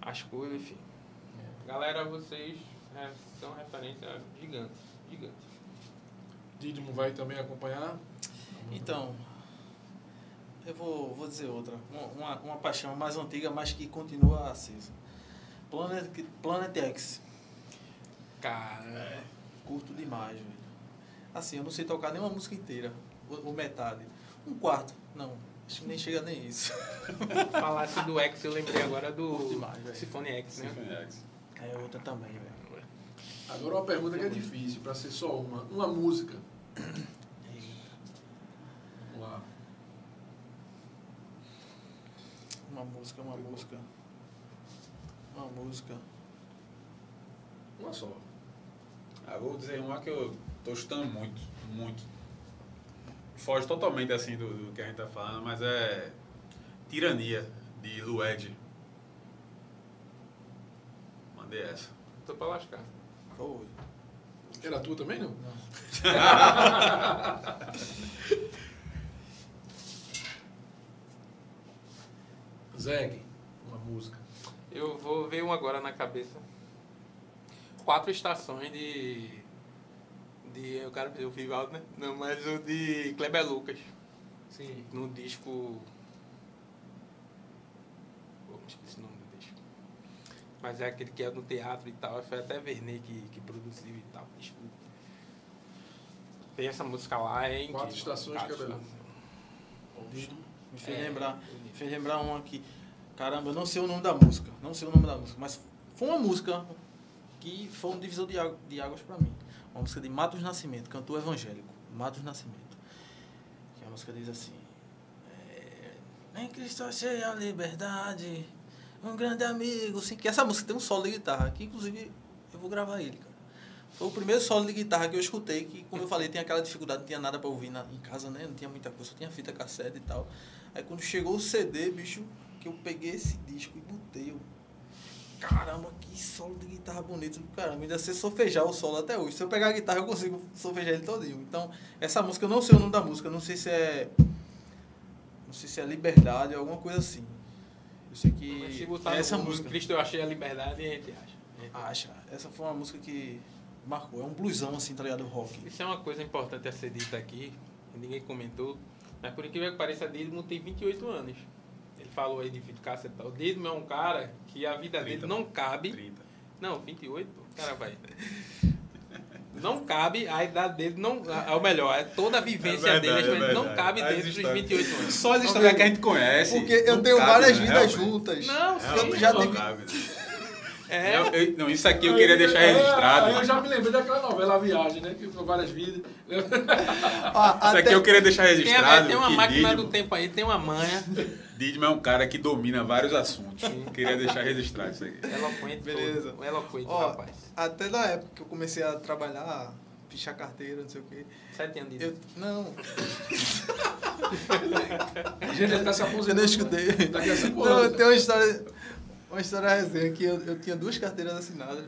as coisas, enfim. Galera, vocês é, são referência gigantes. Gigantes. Didimo vai também acompanhar. Então, eu vou, vou dizer outra. Uma, uma, uma paixão mais antiga, mas que continua acesa. Planet, Planet X. Cara, Curto demais, velho. Assim, eu não sei tocar nenhuma música inteira. Ou, ou metade. Um quarto. Não. Acho que nem chega nem isso. (laughs) falasse do X, eu lembrei agora do demais. Symphony X, né? Symphony X. É outra também, velho. Agora uma pergunta que é difícil, pra ser só uma. Uma música. Vamos lá. Uma música, uma música. Uma música. Uma só. Ah, vou dizer uma que eu tô escutando muito, muito. Foge totalmente assim do, do que a gente tá falando, mas é Tirania, de Lued. Mandei essa. Tô pra lascar. Foi. Era tua também, não? (laughs) Zeg, uma música. Eu vou ver um agora na cabeça. Quatro estações de. De eu quero ver o Vivaldo, né? Não, mas o de Kleber Lucas. Sim. No disco. Esqueci o nome do disco. Mas é aquele que é no teatro e tal. Foi até Verney que, que produziu e tal. Desculpa. Tem essa música lá, é incrível. Quatro estações, Quatro Kleber. Me fez É, lembrar. Me fez lembrar uma aqui. Caramba, eu não sei o nome da música. Não sei o nome da música. Mas foi uma música que foi um divisor de, águ- de águas pra mim. Uma música de Matos Nascimento, cantor evangélico. Matos Nascimento. Que a música diz assim. É, em Cristo achei a liberdade. Um grande amigo. Sim, que essa música tem um solo de guitarra. Que inclusive eu vou gravar ele, cara. Foi o primeiro solo de guitarra que eu escutei, que, como eu falei, tinha aquela dificuldade, não tinha nada pra ouvir na, em casa, né? Não tinha muita coisa, só tinha fita cassete e tal. Aí quando chegou o CD, bicho, que eu peguei esse disco e botei, eu... Caramba, que solo de guitarra bonito. Caramba, ainda sei solfejar o solo até hoje. Se eu pegar a guitarra, eu consigo solfejar ele todinho. Então, essa música, eu não sei o nome da música, não sei se é... Não sei se é Liberdade ou alguma coisa assim. Eu sei que Mas se botar é essa no música. Cristo eu achei a liberdade e a gente acha. Acha. Essa foi uma música que marcou. É um blusão, assim, tá ligado? Rock. Isso é uma coisa importante a ser dita aqui, ninguém comentou, mas por incrível que pareça, Didimo tem 28 anos. Ele falou aí de Fito Cássia e tal. O Didimo é um cara que a vida dele 30. não cabe. 30. Não, 28, o cara vai. Não cabe, a idade dele não. É o melhor, é toda a vivência É dele, verdade, mas é não cabe As dentro dos histórias- 28 anos. Só as histórias que a gente conhece. Porque eu tenho cabe, várias né, vidas realmente. juntas. Não, eu já Não cabe. É. Eu- eu- não, isso aqui eu queria deixar registrado. Aí eu já me lembrei daquela novela A Viagem, né? Que foi várias vidas. Ah, Isso aqui eu queria deixar Tem, registrado. tem uma que máquina do tempo aí, tem uma manha. Didimo é um cara que domina vários assuntos. Queria deixar registrado isso aqui. Eloquente. Beleza. todo, Eloquente, Ó, rapaz. Até na época que eu comecei a trabalhar, fichar carteira, não sei o quê. Sete anos Eu, não, Gente, ele tá se eu aposentando. não escutei. Daqui a cinco Não, anos. tem uma história, uma história resenha que eu, eu tinha duas carteiras assinadas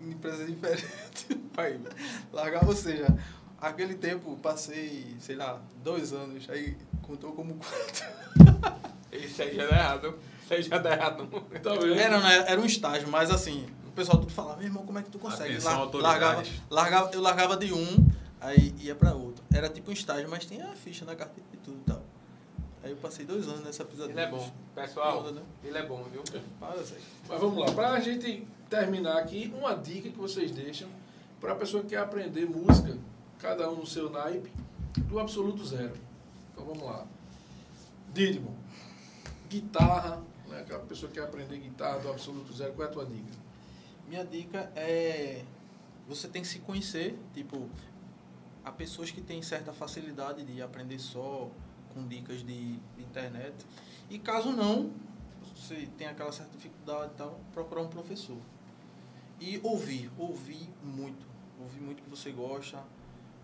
em empresas diferentes. Aí, largava, ou seja, aquele tempo passei, sei lá, dois anos, aí contou como quatro. Isso aí já dá errado. Isso aí já dá errado. Tá? Era, não, era, era um estágio, mas assim, o pessoal tudo falava, meu irmão, como é que tu consegue? Lar- largava, largava, eu largava de um, aí ia pra outro. Era tipo um estágio, mas tinha a ficha na carteira e tudo e tal. Aí eu passei dois anos nessa pesadelo. Ele é bom. Pessoal, Onda, né? ele é bom, viu? Mas vamos lá, para a gente terminar aqui, uma dica que vocês deixam para a pessoa que quer aprender música, cada um no seu naipe, do absoluto zero. Então vamos lá. Didimo, guitarra, né? aquela pessoa que quer aprender guitarra do absoluto zero, qual é a tua dica? Minha dica é você tem que se conhecer, tipo, há pessoas que têm certa facilidade de aprender só com dicas de, internet. E caso não, você tem aquela certa dificuldade e tal, procurar um professor. E ouvir, ouvir muito. Ouvir muito que você gosta,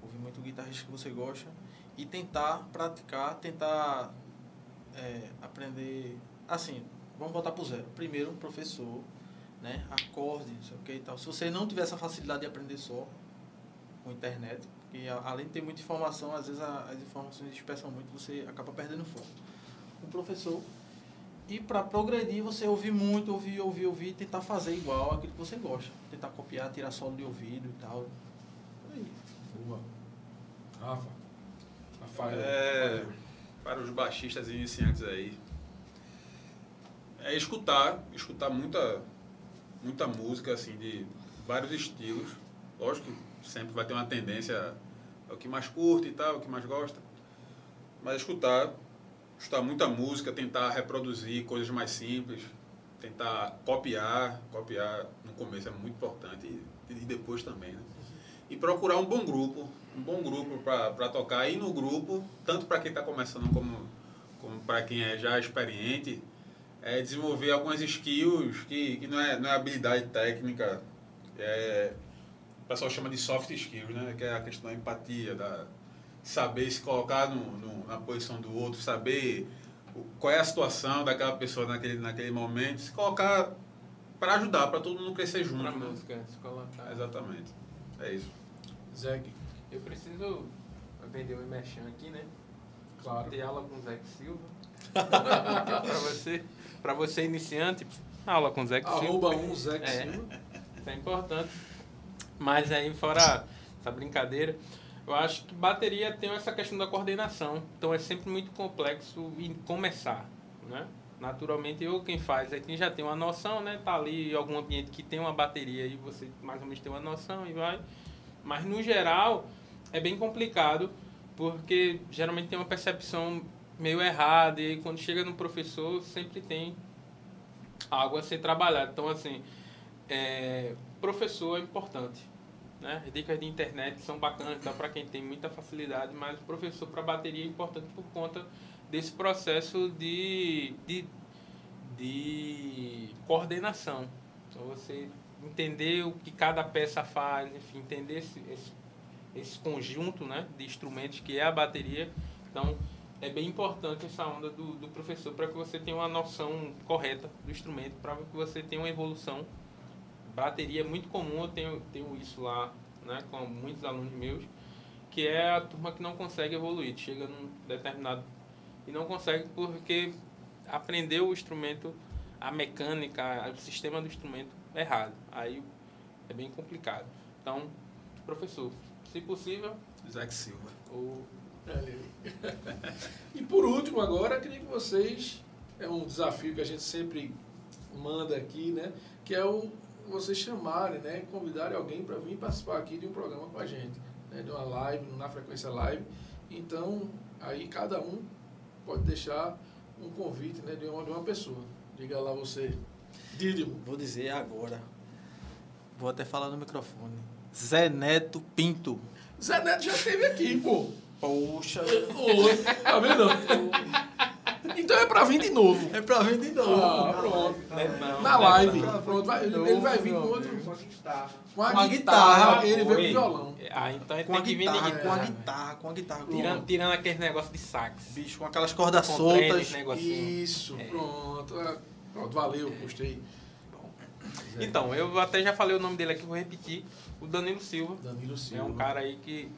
ouvir muito guitarrista que você gosta e tentar praticar, tentar é, aprender. Assim, vamos voltar para o zero. Primeiro, um professor, né? Acorde, não sei o que e tal. Se você não tiver essa facilidade de aprender só com internet, porque além de ter muita informação, às vezes a- as informações dispersam muito, você acaba perdendo foco. Um professor. E para progredir, você ouvir muito, ouvir, ouvir, ouvir, tentar fazer igual aquilo que você gosta. Tentar copiar, tirar solo de ouvido e tal. Aí. Boa. Rafa. É, para os baixistas iniciantes aí, é escutar, escutar muita, muita música assim de vários estilos. Lógico que sempre vai ter uma tendência ao que mais curte e tal, o que mais gosta. Mas escutar, escutar muita música, tentar reproduzir coisas mais simples, tentar copiar, copiar no começo é muito importante e, e depois também, né? E procurar um bom grupo, um bom grupo para tocar. E no grupo, tanto para quem está começando como, como para quem é já experiente, é desenvolver algumas skills que, que não, é, não é habilidade técnica, é, o pessoal chama de soft skills, né? que é a questão da empatia, da saber se colocar no, no- na posição do outro, saber qual é a situação daquela pessoa naquele, naquele momento, se colocar para ajudar, para todo mundo crescer junto. Pra né? música, se colocar. Exatamente. É isso. Zeg, Eu preciso vender um merchan aqui, né? claro. Ter aula com o Zé Silva. (laughs) pra você, pra você iniciante, aula com o Zé Silva. Arroba um Zeg É. Silva. Isso é importante. Mas aí, fora essa brincadeira, eu acho que bateria tem essa questão da coordenação. Então é sempre muito complexo em começar, né? Naturalmente, eu quem faz, aí quem já tem uma noção, né? Tá ali em algum ambiente que tem uma bateria e você mais ou menos tem uma noção e vai. Mas no geral, é bem complicado, porque geralmente tem uma percepção meio errada e quando chega no professor sempre tem algo a ser trabalhado. Então, assim, é, professor é importante. Né? As dicas de internet são bacanas para quem tem muita facilidade, mas o professor para bateria é importante por conta desse processo de, de, de coordenação. Então, você entender o que cada peça faz, enfim, entender esse, esse, esse conjunto né, de instrumentos que é a bateria. Então, é bem importante essa onda do, do professor para que você tenha uma noção correta do instrumento, para que você tenha uma evolução. Bateria é muito comum, eu tenho, tenho isso lá né, com muitos alunos meus, que é a turma que não consegue evoluir, chega num determinado e não consegue porque aprendeu o instrumento, a mecânica, o sistema do instrumento errado. Aí é bem complicado. Então, professor, se possível, Isaac Silva. ou aí. (laughs) e por último, agora, eu queria que vocês. É um desafio que a gente sempre manda aqui, né? Que é o vocês chamarem, né? Convidarem alguém para vir participar aqui de um programa com a gente, né? De uma live, na frequência live. Então, aí cada um pode deixar um convite, né? De uma, de uma pessoa. Diga lá você. Dídimo. Vou dizer agora. Vou até falar no microfone. Zé Neto Pinto. Zé Neto já esteve aqui, pô. Poxa. Tá vendo? Então é para vir de novo. É pra vir de novo. Ah, pronto. não, Na live. não. Pronto, vai- ele, ele vai vir com outro. Com a guitarra. Com a, Com a guitarra, ele veio com violão. Ah, então Com a tem que vir de guitarra, com a guitarra. guitarra, com a guitarra. Tirando, tirando aquele negócio de sax. Bicho, com aquelas cordas Com soltas. Isso, É. pronto. Ah, Pronto, valeu, gostei. Então, eu até já falei o nome dele aqui, vou repetir. O Danilo Silva. Danilo Silva. É um cara aí que,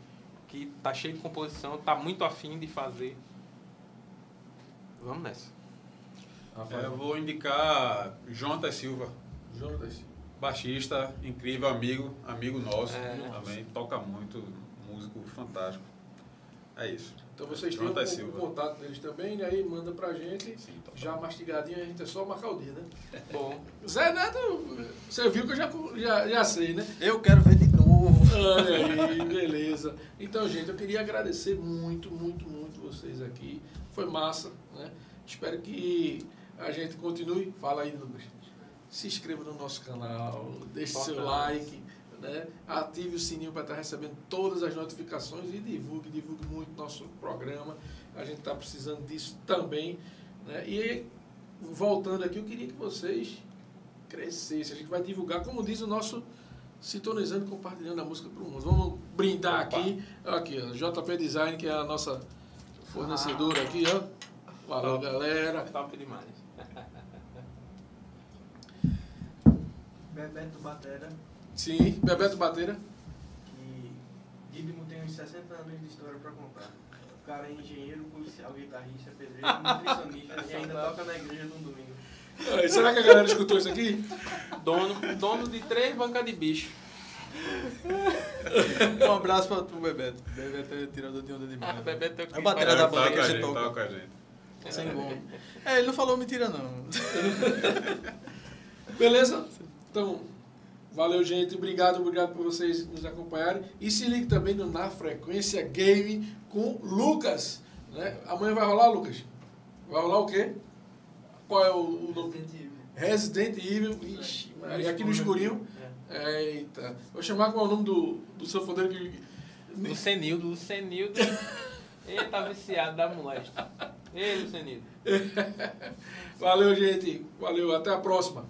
que tá cheio de composição, tá muito afim de fazer. Vamos nessa. É, Rafael. eu vou indicar Jonathan Silva, Jonas Silva. baixista, incrível amigo, amigo nosso É. também, toca muito, músico fantástico. É isso. Então vocês têm o, o contato deles também, e aí manda pra gente. Sim. Já mastigadinho, a gente é só marcar o dia, né? (laughs) Bom, Zé Neto, você viu que eu já, já, já sei, né? Eu quero ver de novo. Olha aí, beleza. Então, gente, eu queria agradecer muito, muito, muito vocês aqui. Foi massa, né? Espero que a gente continue. Fala aí, Lucas. Se inscreva no nosso canal, deixe seu Importante. like, né? ative o sininho para estar recebendo todas as notificações e divulgue, divulgue muito nosso programa. A gente está precisando disso também. Né? E voltando aqui, eu queria que vocês crescessem. A gente vai divulgar, como diz o nosso sintonizando e compartilhando a música para o mundo. Vamos brindar Opa. aqui. Aqui, ó, JP Design, que é a nossa fornecedora aqui, ó. Valeu, galera. Top demais. (laughs) Bebeto Batera, Sim, Bebeto Bateira. que Dídimo tem uns 60 anos de história pra contar. O cara é engenheiro, policial, guitarrista, pedreiro, (laughs) nutricionista e ainda toca na igreja num domingo. Ai, Será que a galera escutou isso aqui? Dono, dono de três bancas de bicho. Um abraço pra tu, Bebeto. Bebeto é tirador de onda demais. Ah, Bebeto é o É a bateria da tá banda com que a gente toca. tá com a gente. Sem bom. É, ele não falou mentira, não. Beleza? Então, valeu, gente. Obrigado, obrigado por vocês nos acompanharem. E se ligue também no Na Frequência Game com Lucas. Né? Amanhã vai rolar, Lucas? Vai rolar o quê? Qual é o, o nome? Resident Evil. Ixi, Maria, aqui no escurinho. Eita. Vou chamar qual é o nome do, do sanfoneiro que. Lucenildo, Lucenildo. (laughs) Ele tá viciado da molesta. Ei, Lucenildo. (laughs) Valeu, gente. Valeu. Até a próxima.